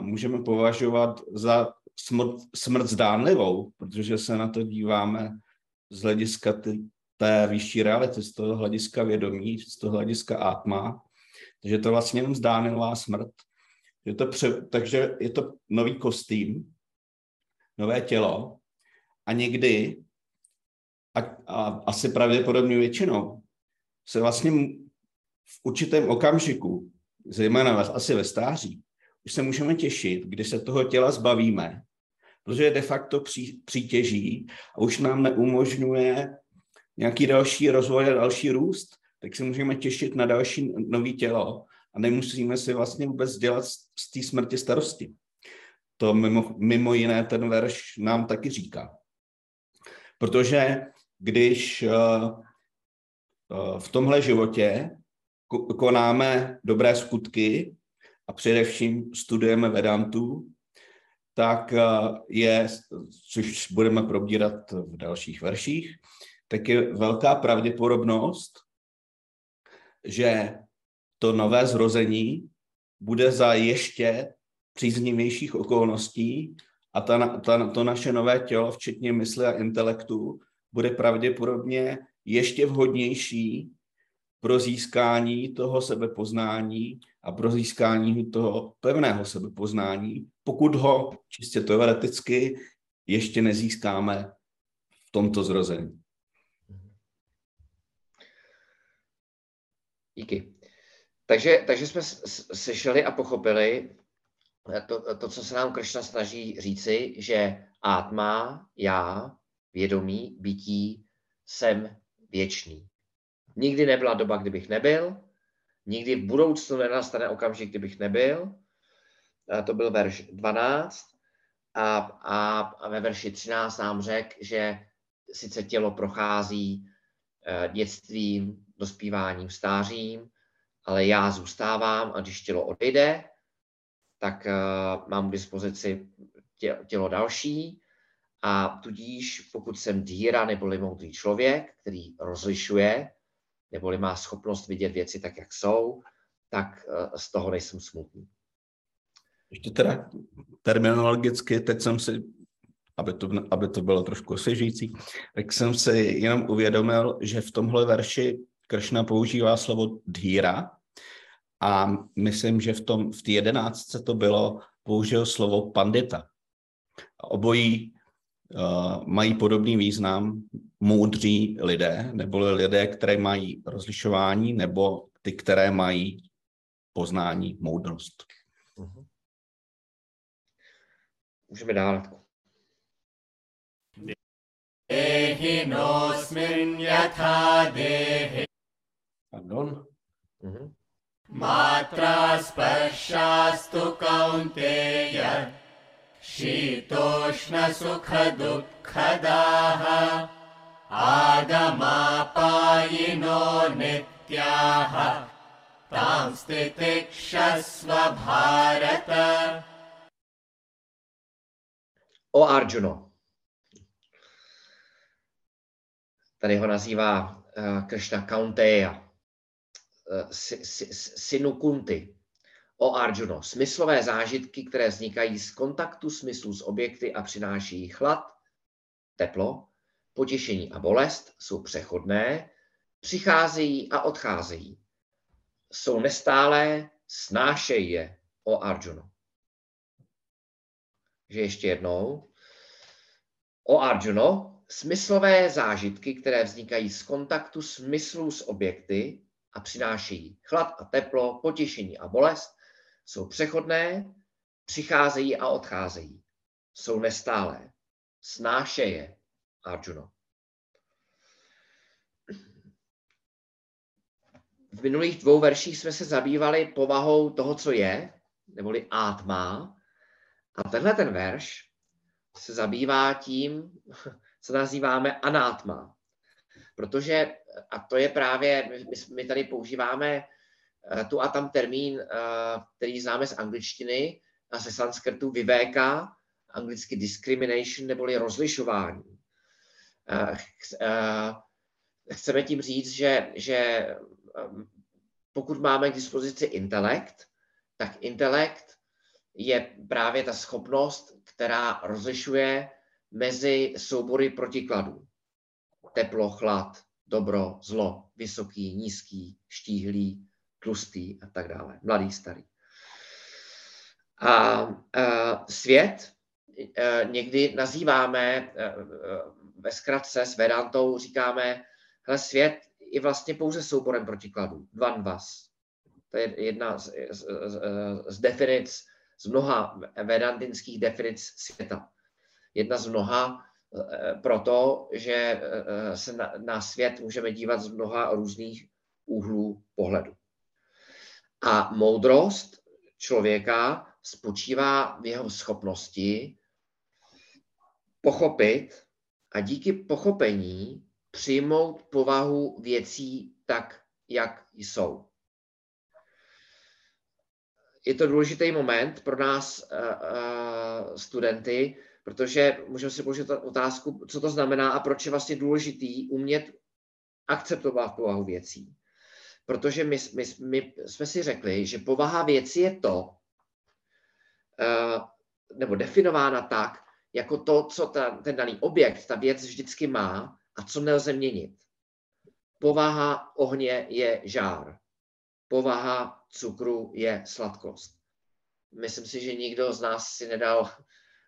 můžeme považovat za smrt, smrt zdánlivou, protože se na to díváme z hlediska ty, té vyšší reality, z toho hlediska vědomí, z toho hlediska átma, takže je to vlastně jen zdánlivá smrt. Je to pře, takže je to nový kostým, nové tělo a někdy, a, a asi pravděpodobně většinou, se vlastně v určitém okamžiku, zejména asi ve stáří, už se můžeme těšit, když se toho těla zbavíme, protože je de facto pří, přítěží a už nám neumožňuje nějaký další rozvoj a další růst, tak se můžeme těšit na další nový tělo a nemusíme si vlastně vůbec dělat z té smrti starosti. To mimo, mimo jiné ten verš nám taky říká. Protože když uh, uh, v tomhle životě konáme dobré skutky a především studujeme Vedantu, tak uh, je, což budeme probírat v dalších verších, tak je velká pravděpodobnost, že to nové zrození bude za ještě příznivějších okolností a ta, ta, to naše nové tělo, včetně mysli a intelektu, bude pravděpodobně ještě vhodnější pro získání toho sebepoznání a pro získání toho pevného sebepoznání, pokud ho čistě teoreticky ještě nezískáme v tomto zrození. Díky. Takže, takže jsme sešli a pochopili to, to, co se nám Kršna snaží říci, že átma, já, vědomí, bytí, jsem věčný. Nikdy nebyla doba, kdybych nebyl, nikdy v budoucnu nenastane okamžik, kdybych nebyl. To byl verš 12. A, a, a ve verši 13 nám řekl, že sice tělo prochází eh, dětstvím, dospíváním, stářím, ale já zůstávám a když tělo odejde, tak uh, mám k dispozici tě, tělo další a tudíž pokud jsem díra neboli moudrý člověk, který rozlišuje, neboli má schopnost vidět věci tak, jak jsou, tak uh, z toho nejsem smutný. Ještě teda terminologicky, teď jsem si, aby to, aby to bylo trošku osvěžující, tak jsem si jenom uvědomil, že v tomhle verši Kršna používá slovo dhíra a myslím, že v tom v té jedenáctce to bylo, použil slovo pandita. Obojí uh, mají podobný význam moudří lidé, nebo lidé, které mají rozlišování, nebo ty, které mají poznání, moudrost. Uh-huh. Můžeme dál. Dehinosmin yatha dehi Pardon? Mhm. Matra spashastu kaunteya Agamapayino nityaha Tam stitikshasva bharata O Arjuno. Tady ho nazývá uh, Krishna Kaunteya synu Kunty o Arjuno. Smyslové zážitky, které vznikají z kontaktu smyslu s objekty a přináší chlad, teplo, potěšení a bolest, jsou přechodné, přicházejí a odcházejí. Jsou nestálé, snášej je o Arjuno. Že ještě jednou. O Arjuno, smyslové zážitky, které vznikají z kontaktu smyslů s objekty a přinášejí chlad a teplo, potěšení a bolest, jsou přechodné, přicházejí a odcházejí. Jsou nestálé. Snáše je, Arjuna. V minulých dvou verších jsme se zabývali povahou toho, co je, neboli átma. A tenhle ten verš se zabývá tím, co nazýváme anátma. Protože, a to je právě, my, my tady používáme tu a tam termín, eh, který známe z angličtiny a ze sanskrtu vyvéka, anglicky discrimination neboli rozlišování. Eh, chceme tím říct, že, že pokud máme k dispozici intelekt, tak intelekt je právě ta schopnost, která rozlišuje mezi soubory protikladů. Teplo, chlad, dobro, zlo, vysoký, nízký, štíhlý, tlustý a tak dále, mladý, starý. A, a svět a, někdy nazýváme a, ve zkratce s Vedantou, říkáme, hele, svět je vlastně pouze souborem protikladů, dvanvas. To je jedna z, z, z, z definic, z mnoha vedantinských definic světa jedna z mnoha proto, že se na, na svět můžeme dívat z mnoha různých úhlů pohledu. A moudrost člověka spočívá v jeho schopnosti pochopit a díky pochopení přijmout povahu věcí tak, jak jsou. Je to důležitý moment pro nás, uh, studenty, protože můžeme si položit otázku, co to znamená a proč je vlastně důležitý umět akceptovat povahu věcí. Protože my, my, my jsme si řekli, že povaha věci je to, eh, nebo definována tak, jako to, co ta, ten daný objekt, ta věc vždycky má a co nelze měnit. Povaha ohně je žár. Povaha cukru je sladkost. Myslím si, že nikdo z nás si nedal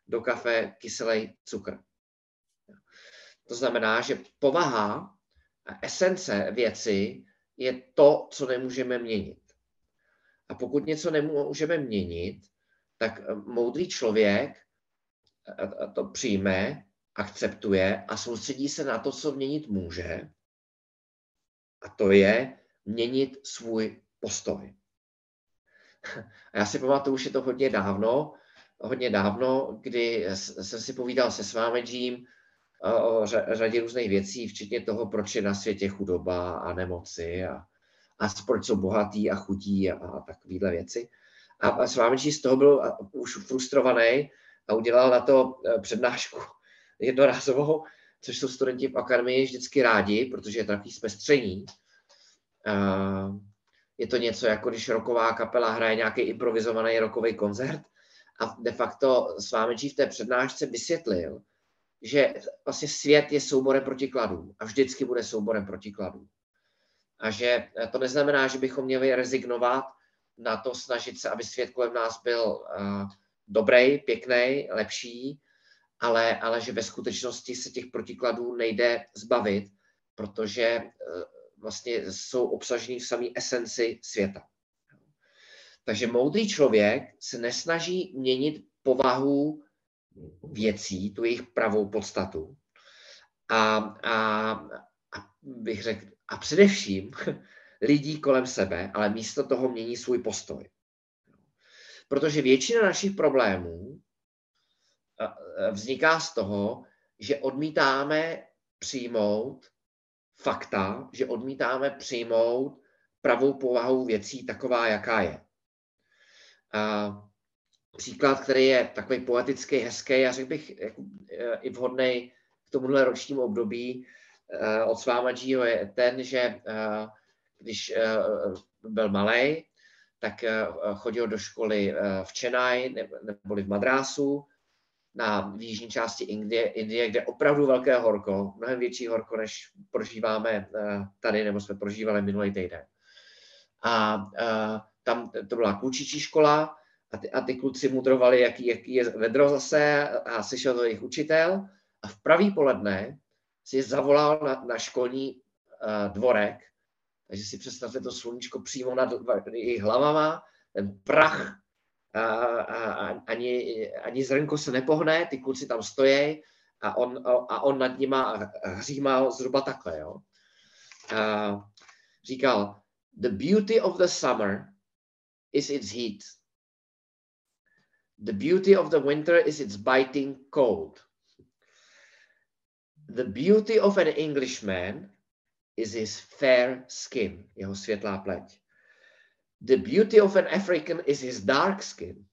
do kafe kyselý cukr. To znamená, že povaha a esence věci je to, co nemůžeme měnit. A pokud něco nemůžeme měnit, tak moudrý člověk to přijme, akceptuje a soustředí se na to, co měnit může. A to je měnit svůj postoj. A já si pamatuju, už je to hodně dávno, hodně dávno, kdy jsem si povídal se Svámedžím o řadě různých věcí, včetně toho, proč je na světě chudoba a nemoci a, a proč jsou bohatý a chudí a, a takovéhle věci. A Svámedží z toho byl už frustrovaný a udělal na to e, přednášku jednorázovou, což jsou studenti v akademii vždycky rádi, protože je to takový zpestření. Je to něco jako když roková kapela hraje nějaký improvizovaný rokový koncert a de facto s vámi v té přednášce vysvětlil, že vlastně svět je souborem protikladů a vždycky bude souborem protikladů. A že to neznamená, že bychom měli rezignovat na to snažit se, aby svět kolem nás byl uh, dobrý, pěkný, lepší, ale, ale že ve skutečnosti se těch protikladů nejde zbavit, protože uh, vlastně jsou obsažení v samé esenci světa. Takže moudrý člověk se nesnaží měnit povahu věcí, tu jejich pravou podstatu. A, a, a bych řekl, a především lidí kolem sebe, ale místo toho mění svůj postoj. Protože většina našich problémů vzniká z toho, že odmítáme přijmout fakta, že odmítáme přijmout pravou povahu věcí taková, jaká je. A příklad, který je takový poetický, hezký, já řekl bych jako, e, i vhodný k tomuhle ročnímu období e, od Svámadžího je ten, že e, když byl malý, tak chodil do školy v Chennai neboli v Madrásu, na v jižní části Indie, Indie, kde opravdu velké horko, mnohem větší horko, než prožíváme tady, nebo jsme prožívali minulý týden. A tam to byla klučičí škola a ty, a ty kluci mudrovali, jaký, jaký je vedro zase a slyšel to jejich učitel. A v pravý poledne si zavolal na, na školní uh, dvorek, takže si představte to sluníčko přímo nad jejich hlavama, ten prach, a, a, a, ani, ani zrnko se nepohne, ty kluci tam stojí a on, a on nad nima hřímal zhruba takhle. Jo. A říkal, the beauty of the summer is its heat. The beauty of the winter is its biting cold. The beauty of an Englishman is his fair skin, jeho světlá pleť. The beauty of an African is his dark skin.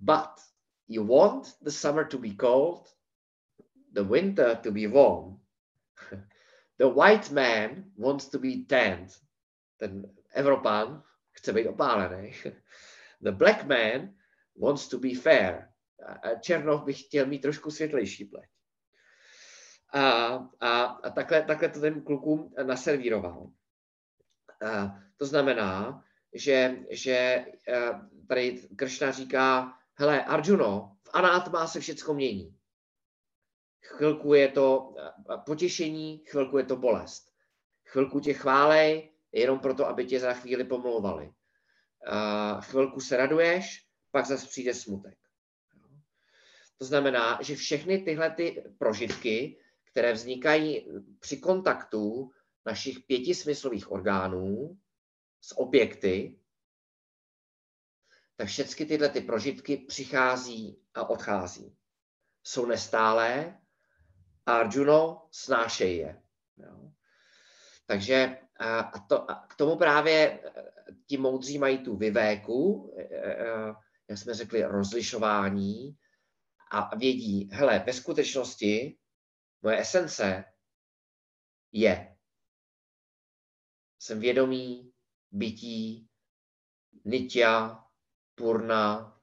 But you want the summer to be cold, the winter to be warm. the white man wants to be tanned. Ten Evropan chce být opálený. The black man wants to be fair. A Černoch by chtěl mít trošku světlejší pleť. A, a, a takhle, takhle to ten klukům naservíroval. A to znamená, že, že tady Kršna říká, hele, Arjuno, v Anátma se všechno mění. Chvilku je to potěšení, chvilku je to bolest. Chvilku tě chválej, jenom proto, aby tě za chvíli pomlouvali. Chvilku se raduješ, pak zase přijde smutek. To znamená, že všechny tyhle ty prožitky, které vznikají při kontaktu našich pěti smyslových orgánů s objekty, tak všechny tyhle ty prožitky přichází a odchází. Jsou nestálé a Arjuno snášejí je. Jo. Takže a to, a k tomu právě ti moudří mají tu vyvéku, e, e, jak jsme řekli, rozlišování a vědí, hele, ve skutečnosti moje esence je. Jsem vědomý, bytí, nitya, purna,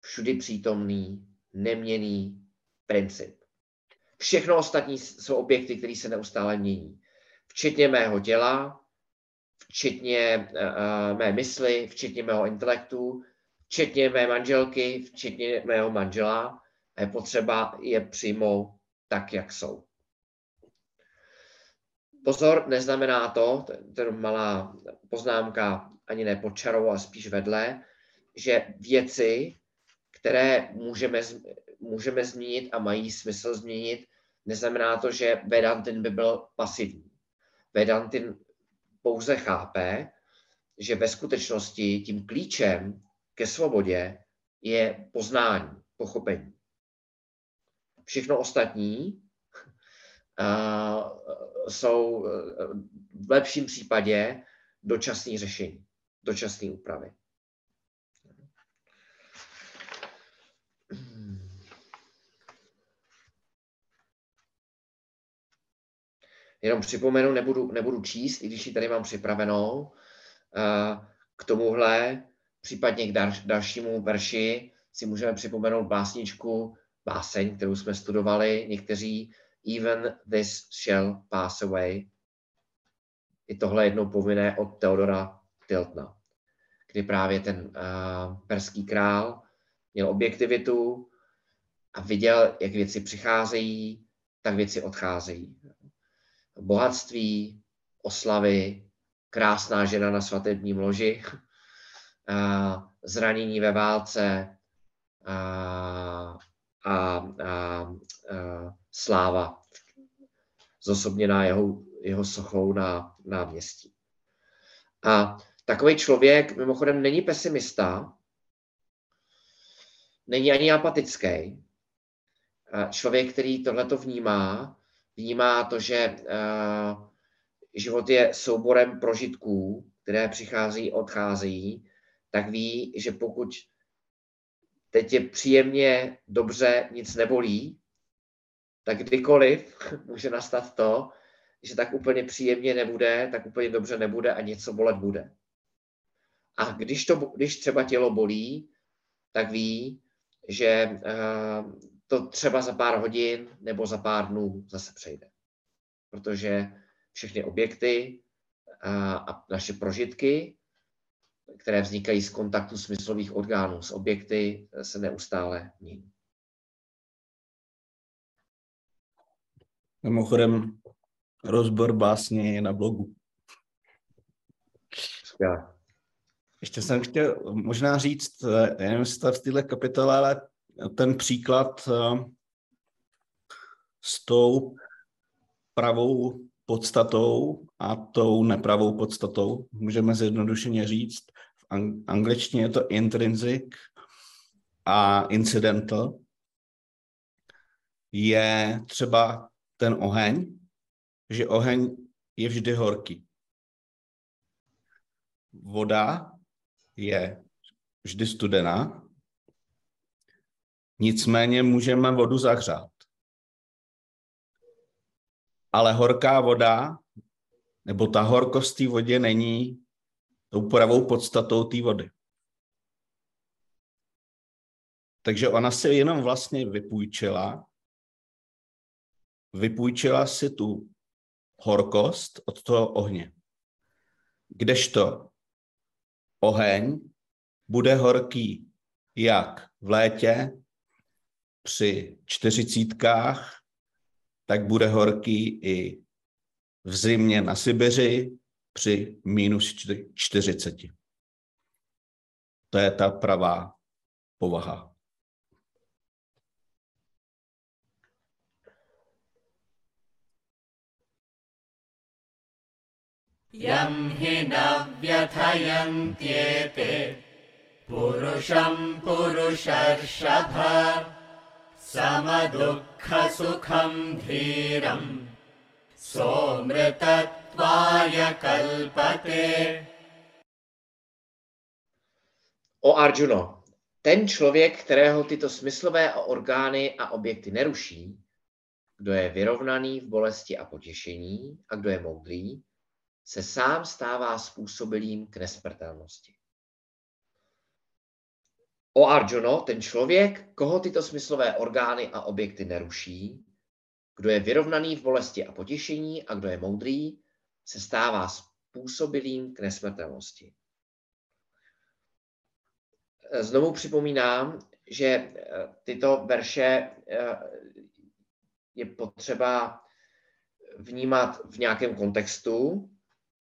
všudy přítomný, neměný princip. Všechno ostatní jsou objekty, které se neustále mění. Včetně mého těla, včetně uh, mé mysli, včetně mého intelektu, včetně mé manželky, včetně mého manžela. A je potřeba je přijmout tak, jak jsou. Pozor, neznamená to, to je malá poznámka, ani ne pod čarou, ale spíš vedle, že věci, které můžeme, můžeme změnit a mají smysl změnit, neznamená to, že Vedantin by byl pasivní. Vedantin pouze chápe, že ve skutečnosti tím klíčem ke svobodě je poznání, pochopení. Všechno ostatní uh, jsou v lepším případě dočasné řešení, dočasné úpravy. Jenom připomenu, nebudu, nebudu číst, i když ji tady mám připravenou. K tomuhle, případně k dalšímu verši, si můžeme připomenout básničku, báseň, kterou jsme studovali někteří, Even this shall pass away. I tohle jednou povinné od Teodora Tiltna, kdy právě ten uh, perský král měl objektivitu a viděl, jak věci přicházejí, tak věci odcházejí. Bohatství, oslavy, krásná žena na svatebním loži, zranění ve válce, uh, a, a, a sláva zosobněná jeho, jeho sochou na náměstí. A takový člověk mimochodem není pesimista, není ani apatický. Člověk, který tohleto vnímá, vnímá to, že život je souborem prožitků, které přichází, odcházejí, tak ví, že pokud teď je příjemně, dobře, nic nebolí, tak kdykoliv může nastat to, že tak úplně příjemně nebude, tak úplně dobře nebude a něco bolet bude. A když, to, když třeba tělo bolí, tak ví, že uh, to třeba za pár hodin nebo za pár dnů zase přejde. Protože všechny objekty uh, a naše prožitky které vznikají z kontaktu smyslových orgánů s objekty, se neustále mění. Mimochodem, rozbor básně je na blogu. Skvěle. Ještě jsem chtěl možná říct, eh, nevím, jestli v této kapitole, ale ten příklad eh, s tou pravou podstatou a tou nepravou podstatou, můžeme zjednodušeně říct. V angličtině je to intrinsic a incidental. Je třeba ten oheň, že oheň je vždy horký. Voda je vždy studená, nicméně můžeme vodu zahřát. Ale horká voda, nebo ta horkost té vodě není tou pravou podstatou té vody. Takže ona si jenom vlastně vypůjčila, vypůjčila si tu horkost od toho ohně. Kdežto oheň bude horký jak v létě při čtyřicítkách, tak bude horký i v zimě na Sibiři při minus 40. To je ta pravá povaha. यं हि न व्यथयन्त्येते पुरुषं पुरुषर्षभ समदुःखसुखं धीरम् सोऽमृतत्वाय कल्पते O Arjuno, ten člověk, kterého tyto smyslové orgány a objekty neruší, kdo je vyrovnaný v bolesti a potěšení a kdo je moudrý, se sám stává způsobilým k nesmrtelnosti. O Arjuno, ten člověk, koho tyto smyslové orgány a objekty neruší, kdo je vyrovnaný v bolesti a potěšení a kdo je moudrý, se stává způsobilým k nesmrtelnosti. Znovu připomínám, že eh, tyto verše eh, je potřeba vnímat v nějakém kontextu,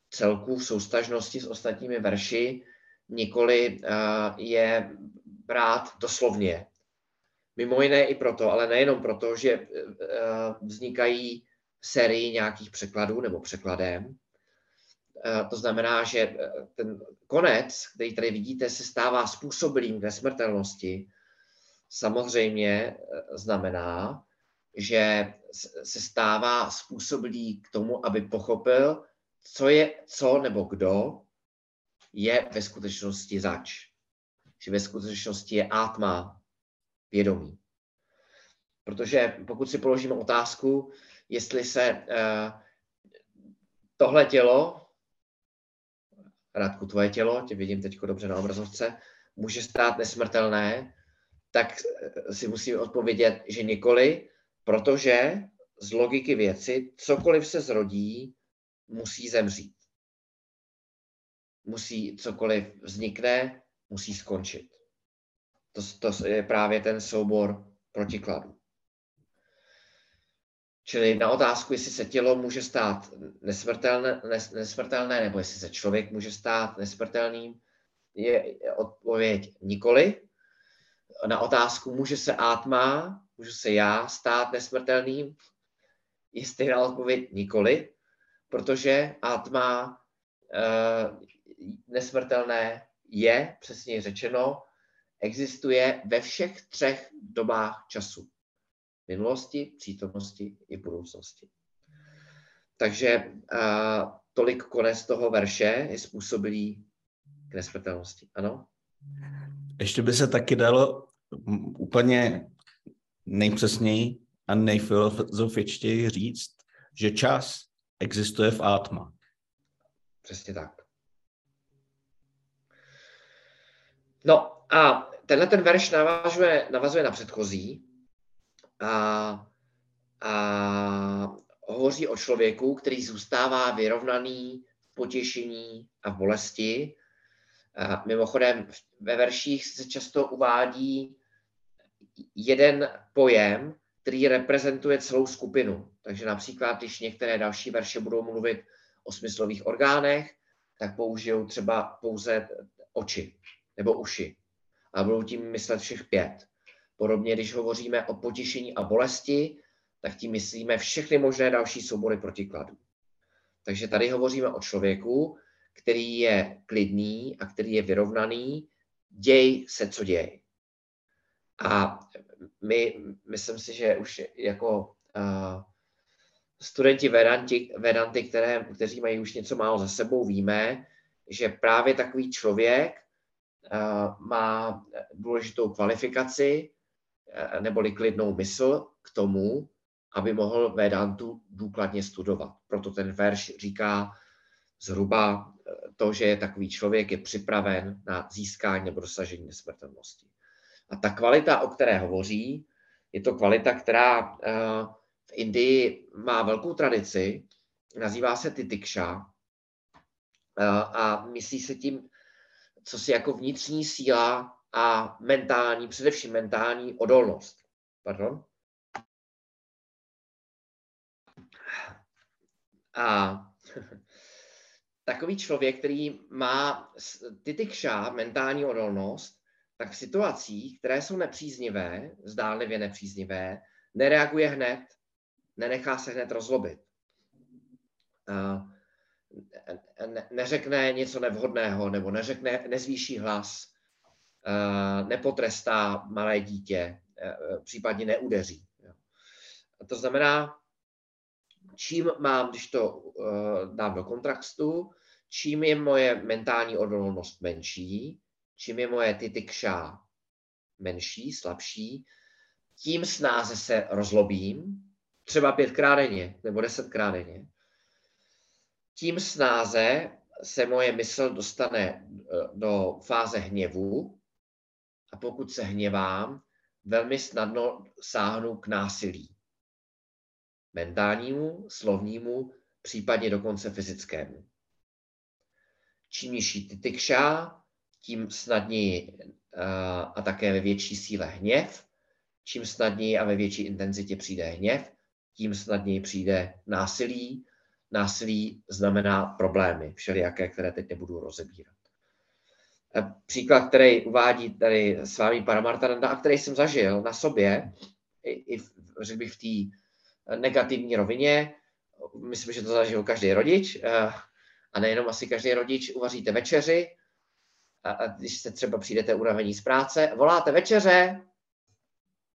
celku v soustažnosti s ostatními verši, nikoli eh, je brát doslovně. Mimo jiné i proto, ale nejenom proto, že eh, vznikají sérii nějakých překladů nebo překladem. Eh, to znamená, že ten konec, který tady vidíte, se stává způsobilým k nesmrtelnosti. Samozřejmě znamená, že se stává způsobilý k tomu, aby pochopil, co je co nebo kdo je ve skutečnosti zač. Že ve skutečnosti je átma vědomí. Protože pokud si položíme otázku, jestli se uh, tohle tělo, Radku, tvoje tělo, tě vidím teď dobře na obrazovce, může stát nesmrtelné, tak si musíme odpovědět, že nikoli, protože z logiky věci cokoliv se zrodí, musí zemřít. Musí cokoliv vznikne, musí skončit. To, to je právě ten soubor protikladů. Čili na otázku, jestli se tělo může stát nesmrtelné, nes, nesmrtelné nebo jestli se člověk může stát nesmrtelným, je odpověď nikoli. Na otázku, může se átma, můžu se já stát nesmrtelným, je stejná odpověď nikoli protože atma uh, nesmrtelné je, přesně řečeno, existuje ve všech třech dobách času. Minulosti, přítomnosti i budoucnosti. Takže uh, tolik konec toho verše je způsobilý k nesmrtelnosti. Ano? Ještě by se taky dalo úplně nejpřesněji a nejfilozofičtěji říct, že čas existuje v átma. Přesně tak. No a tenhle ten verš navazuje, navazuje na předchozí a, a hovoří o člověku, který zůstává vyrovnaný v potěšení a v bolesti. A mimochodem ve verších se často uvádí jeden pojem, který reprezentuje celou skupinu. Takže například, když některé další verše budou mluvit o smyslových orgánech, tak použijou třeba pouze oči nebo uši. A budou tím myslet všech pět. Podobně, když hovoříme o potěšení a bolesti, tak tím myslíme všechny možné další soubory protikladů. Takže tady hovoříme o člověku, který je klidný a který je vyrovnaný, děj se, co děj. A my, myslím si, že už jako uh, studenti Vedanti, Vedanty, které, kteří mají už něco málo za sebou, víme, že právě takový člověk má důležitou kvalifikaci uh, neboli klidnou mysl k tomu, aby mohl Vedantu důkladně studovat. Proto ten verš říká zhruba to, že je takový člověk je připraven na získání nebo dosažení nesmrtelnosti. A ta kvalita, o které hovoří, je to kvalita, která eh, v Indii má velkou tradici, nazývá se Titikša eh, a myslí se tím, co si jako vnitřní síla a mentální, především mentální odolnost. Pardon? A takový člověk, který má titikša, mentální odolnost, tak v situacích, které jsou nepříznivé, zdánlivě nepříznivé, nereaguje hned, nenechá se hned rozlobit. Neřekne něco nevhodného, nebo neřekne, nezvýší hlas, nepotrestá malé dítě, případně neudeří. To znamená, čím mám, když to dám do kontraktu, čím je moje mentální odolnost menší, čím je moje titikša menší, slabší, tím snáze se rozlobím, třeba pětkrát denně nebo desetkrát denně. Tím snáze se moje mysl dostane eh, do fáze hněvu a pokud se hněvám, velmi snadno sáhnu k násilí. Mentálnímu, slovnímu, případně dokonce fyzickému. Čím nižší titikša, tím snadněji eh, a také ve větší síle hněv. Čím snadněji a ve větší intenzitě přijde hněv, tím snadněji přijde násilí. Násilí znamená problémy, všelijaké, které teď nebudu rozebírat. Eh, příklad, který uvádí tady s vámi Paramartananda a který jsem zažil na sobě, i, i řekl bych v té negativní rovině, myslím, že to zažil každý rodič, eh, a nejenom asi každý rodič, uvaříte večeři, a, a když se třeba přijdete unavení z práce, voláte večeře,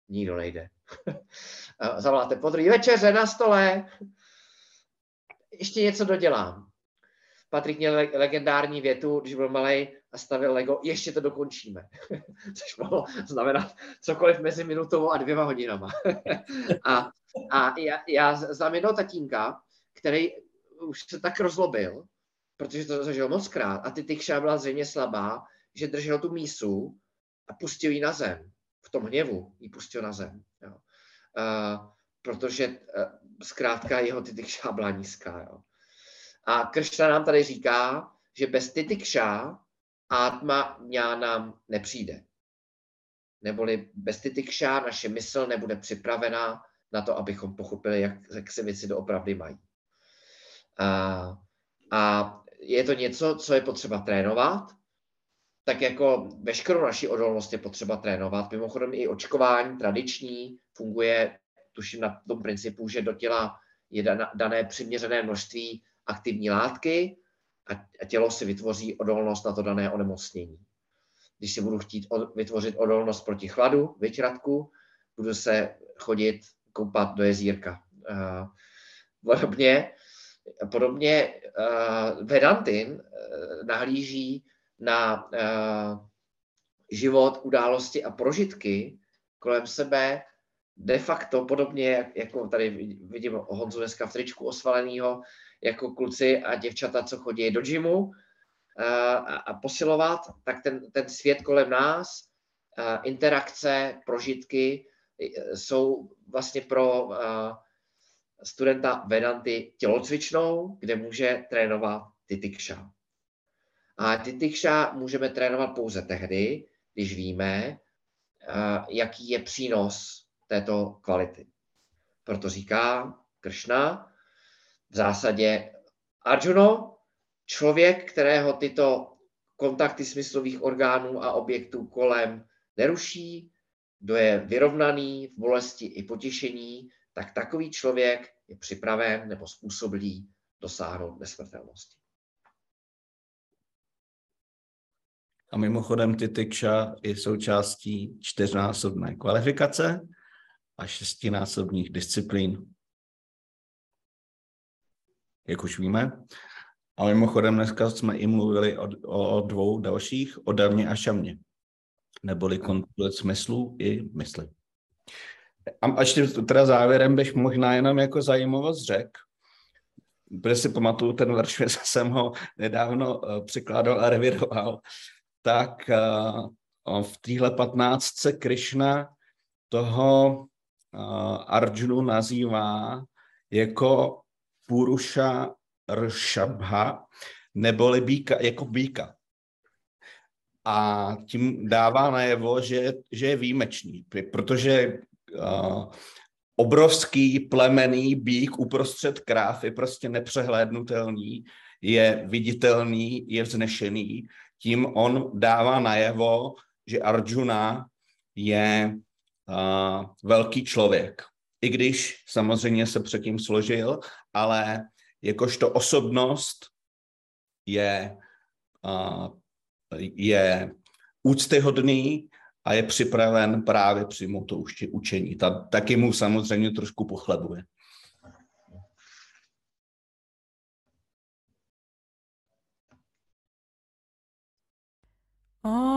nikdo nejde. Zavoláte podruhý večeře na stole, ještě něco dodělám. Patrik měl legendární větu, když byl malý a stavil Lego, ještě to dokončíme. Což mohlo znamenat cokoliv mezi minutou a dvěma hodinama. a a já, já znám jednoho tatínka, který už se tak rozlobil, protože to zažil moc krát a ty tykša byla zřejmě slabá, že držel tu mísu a pustil ji na zem. V tom hněvu ji pustil na zem. Jo. Uh, protože uh, zkrátka jeho tykša byla nízká. Jo. A Kršna nám tady říká, že bez tykša átma nám nepřijde. Neboli bez tykša naše mysl nebude připravená na to, abychom pochopili, jak, jak se věci doopravdy mají. A, a je to něco, co je potřeba trénovat, tak jako veškerou naši odolnost je potřeba trénovat. Mimochodem i očkování tradiční funguje, tuším na tom principu, že do těla je dané přiměřené množství aktivní látky a tělo si vytvoří odolnost na to dané onemocnění. Když si budu chtít vytvořit odolnost proti chladu, vyčratku, budu se chodit koupat do jezírka. Podobně Podobně uh, Vedantin uh, nahlíží na život, události a prožitky kolem sebe de facto podobně, jako tady vidím Honzu dneska v tričku osvalenýho, jako kluci a děvčata, co chodí do gymu uh, a, a posilovat, tak ten, ten svět kolem nás, uh, interakce, prožitky jsou vlastně pro studenta Vedanty tělocvičnou, kde může trénovat titikša. A titikša můžeme trénovat pouze tehdy, když víme, jaký je přínos této kvality. Proto říká Kršna v zásadě Arjuno, člověk, kterého tyto kontakty smyslových orgánů a objektů kolem neruší, kdo je vyrovnaný v bolesti i potěšení, tak takový člověk je připraven nebo způsobilý dosáhnout nesmrtelnosti. A mimochodem ty tykša je součástí čtyřnásobné kvalifikace a šestinásobných disciplín. Jak už víme. A mimochodem dneska jsme i mluvili o, o dvou dalších, o darmě a šamě, neboli kontrole smyslu i mysli. A ještě teda závěrem bych možná jenom jako zajímavost řekl, protože si pamatuju ten verš, jsem ho nedávno uh, překládal a revidoval, tak uh, v téhle patnáctce Krishna toho Arjunu nazývá jako Purusha Rshabha, neboli býka, jako býka. A tím dává najevo, že, že je výjimečný, protože uh, obrovský plemený bík uprostřed kráv je prostě nepřehlédnutelný, je viditelný, je vznešený. Tím on dává najevo, že Arjuna je velký člověk. I když samozřejmě se předtím složil, ale jakožto osobnost je, uh, je úctyhodný a je připraven právě přijmout to učení. Ta, taky mu samozřejmě trošku pochlebuje. Om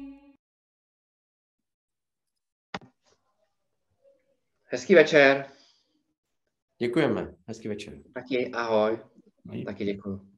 Hezký večer. Děkujeme. Hezký večer. Taky ahoj. Taky děkuji.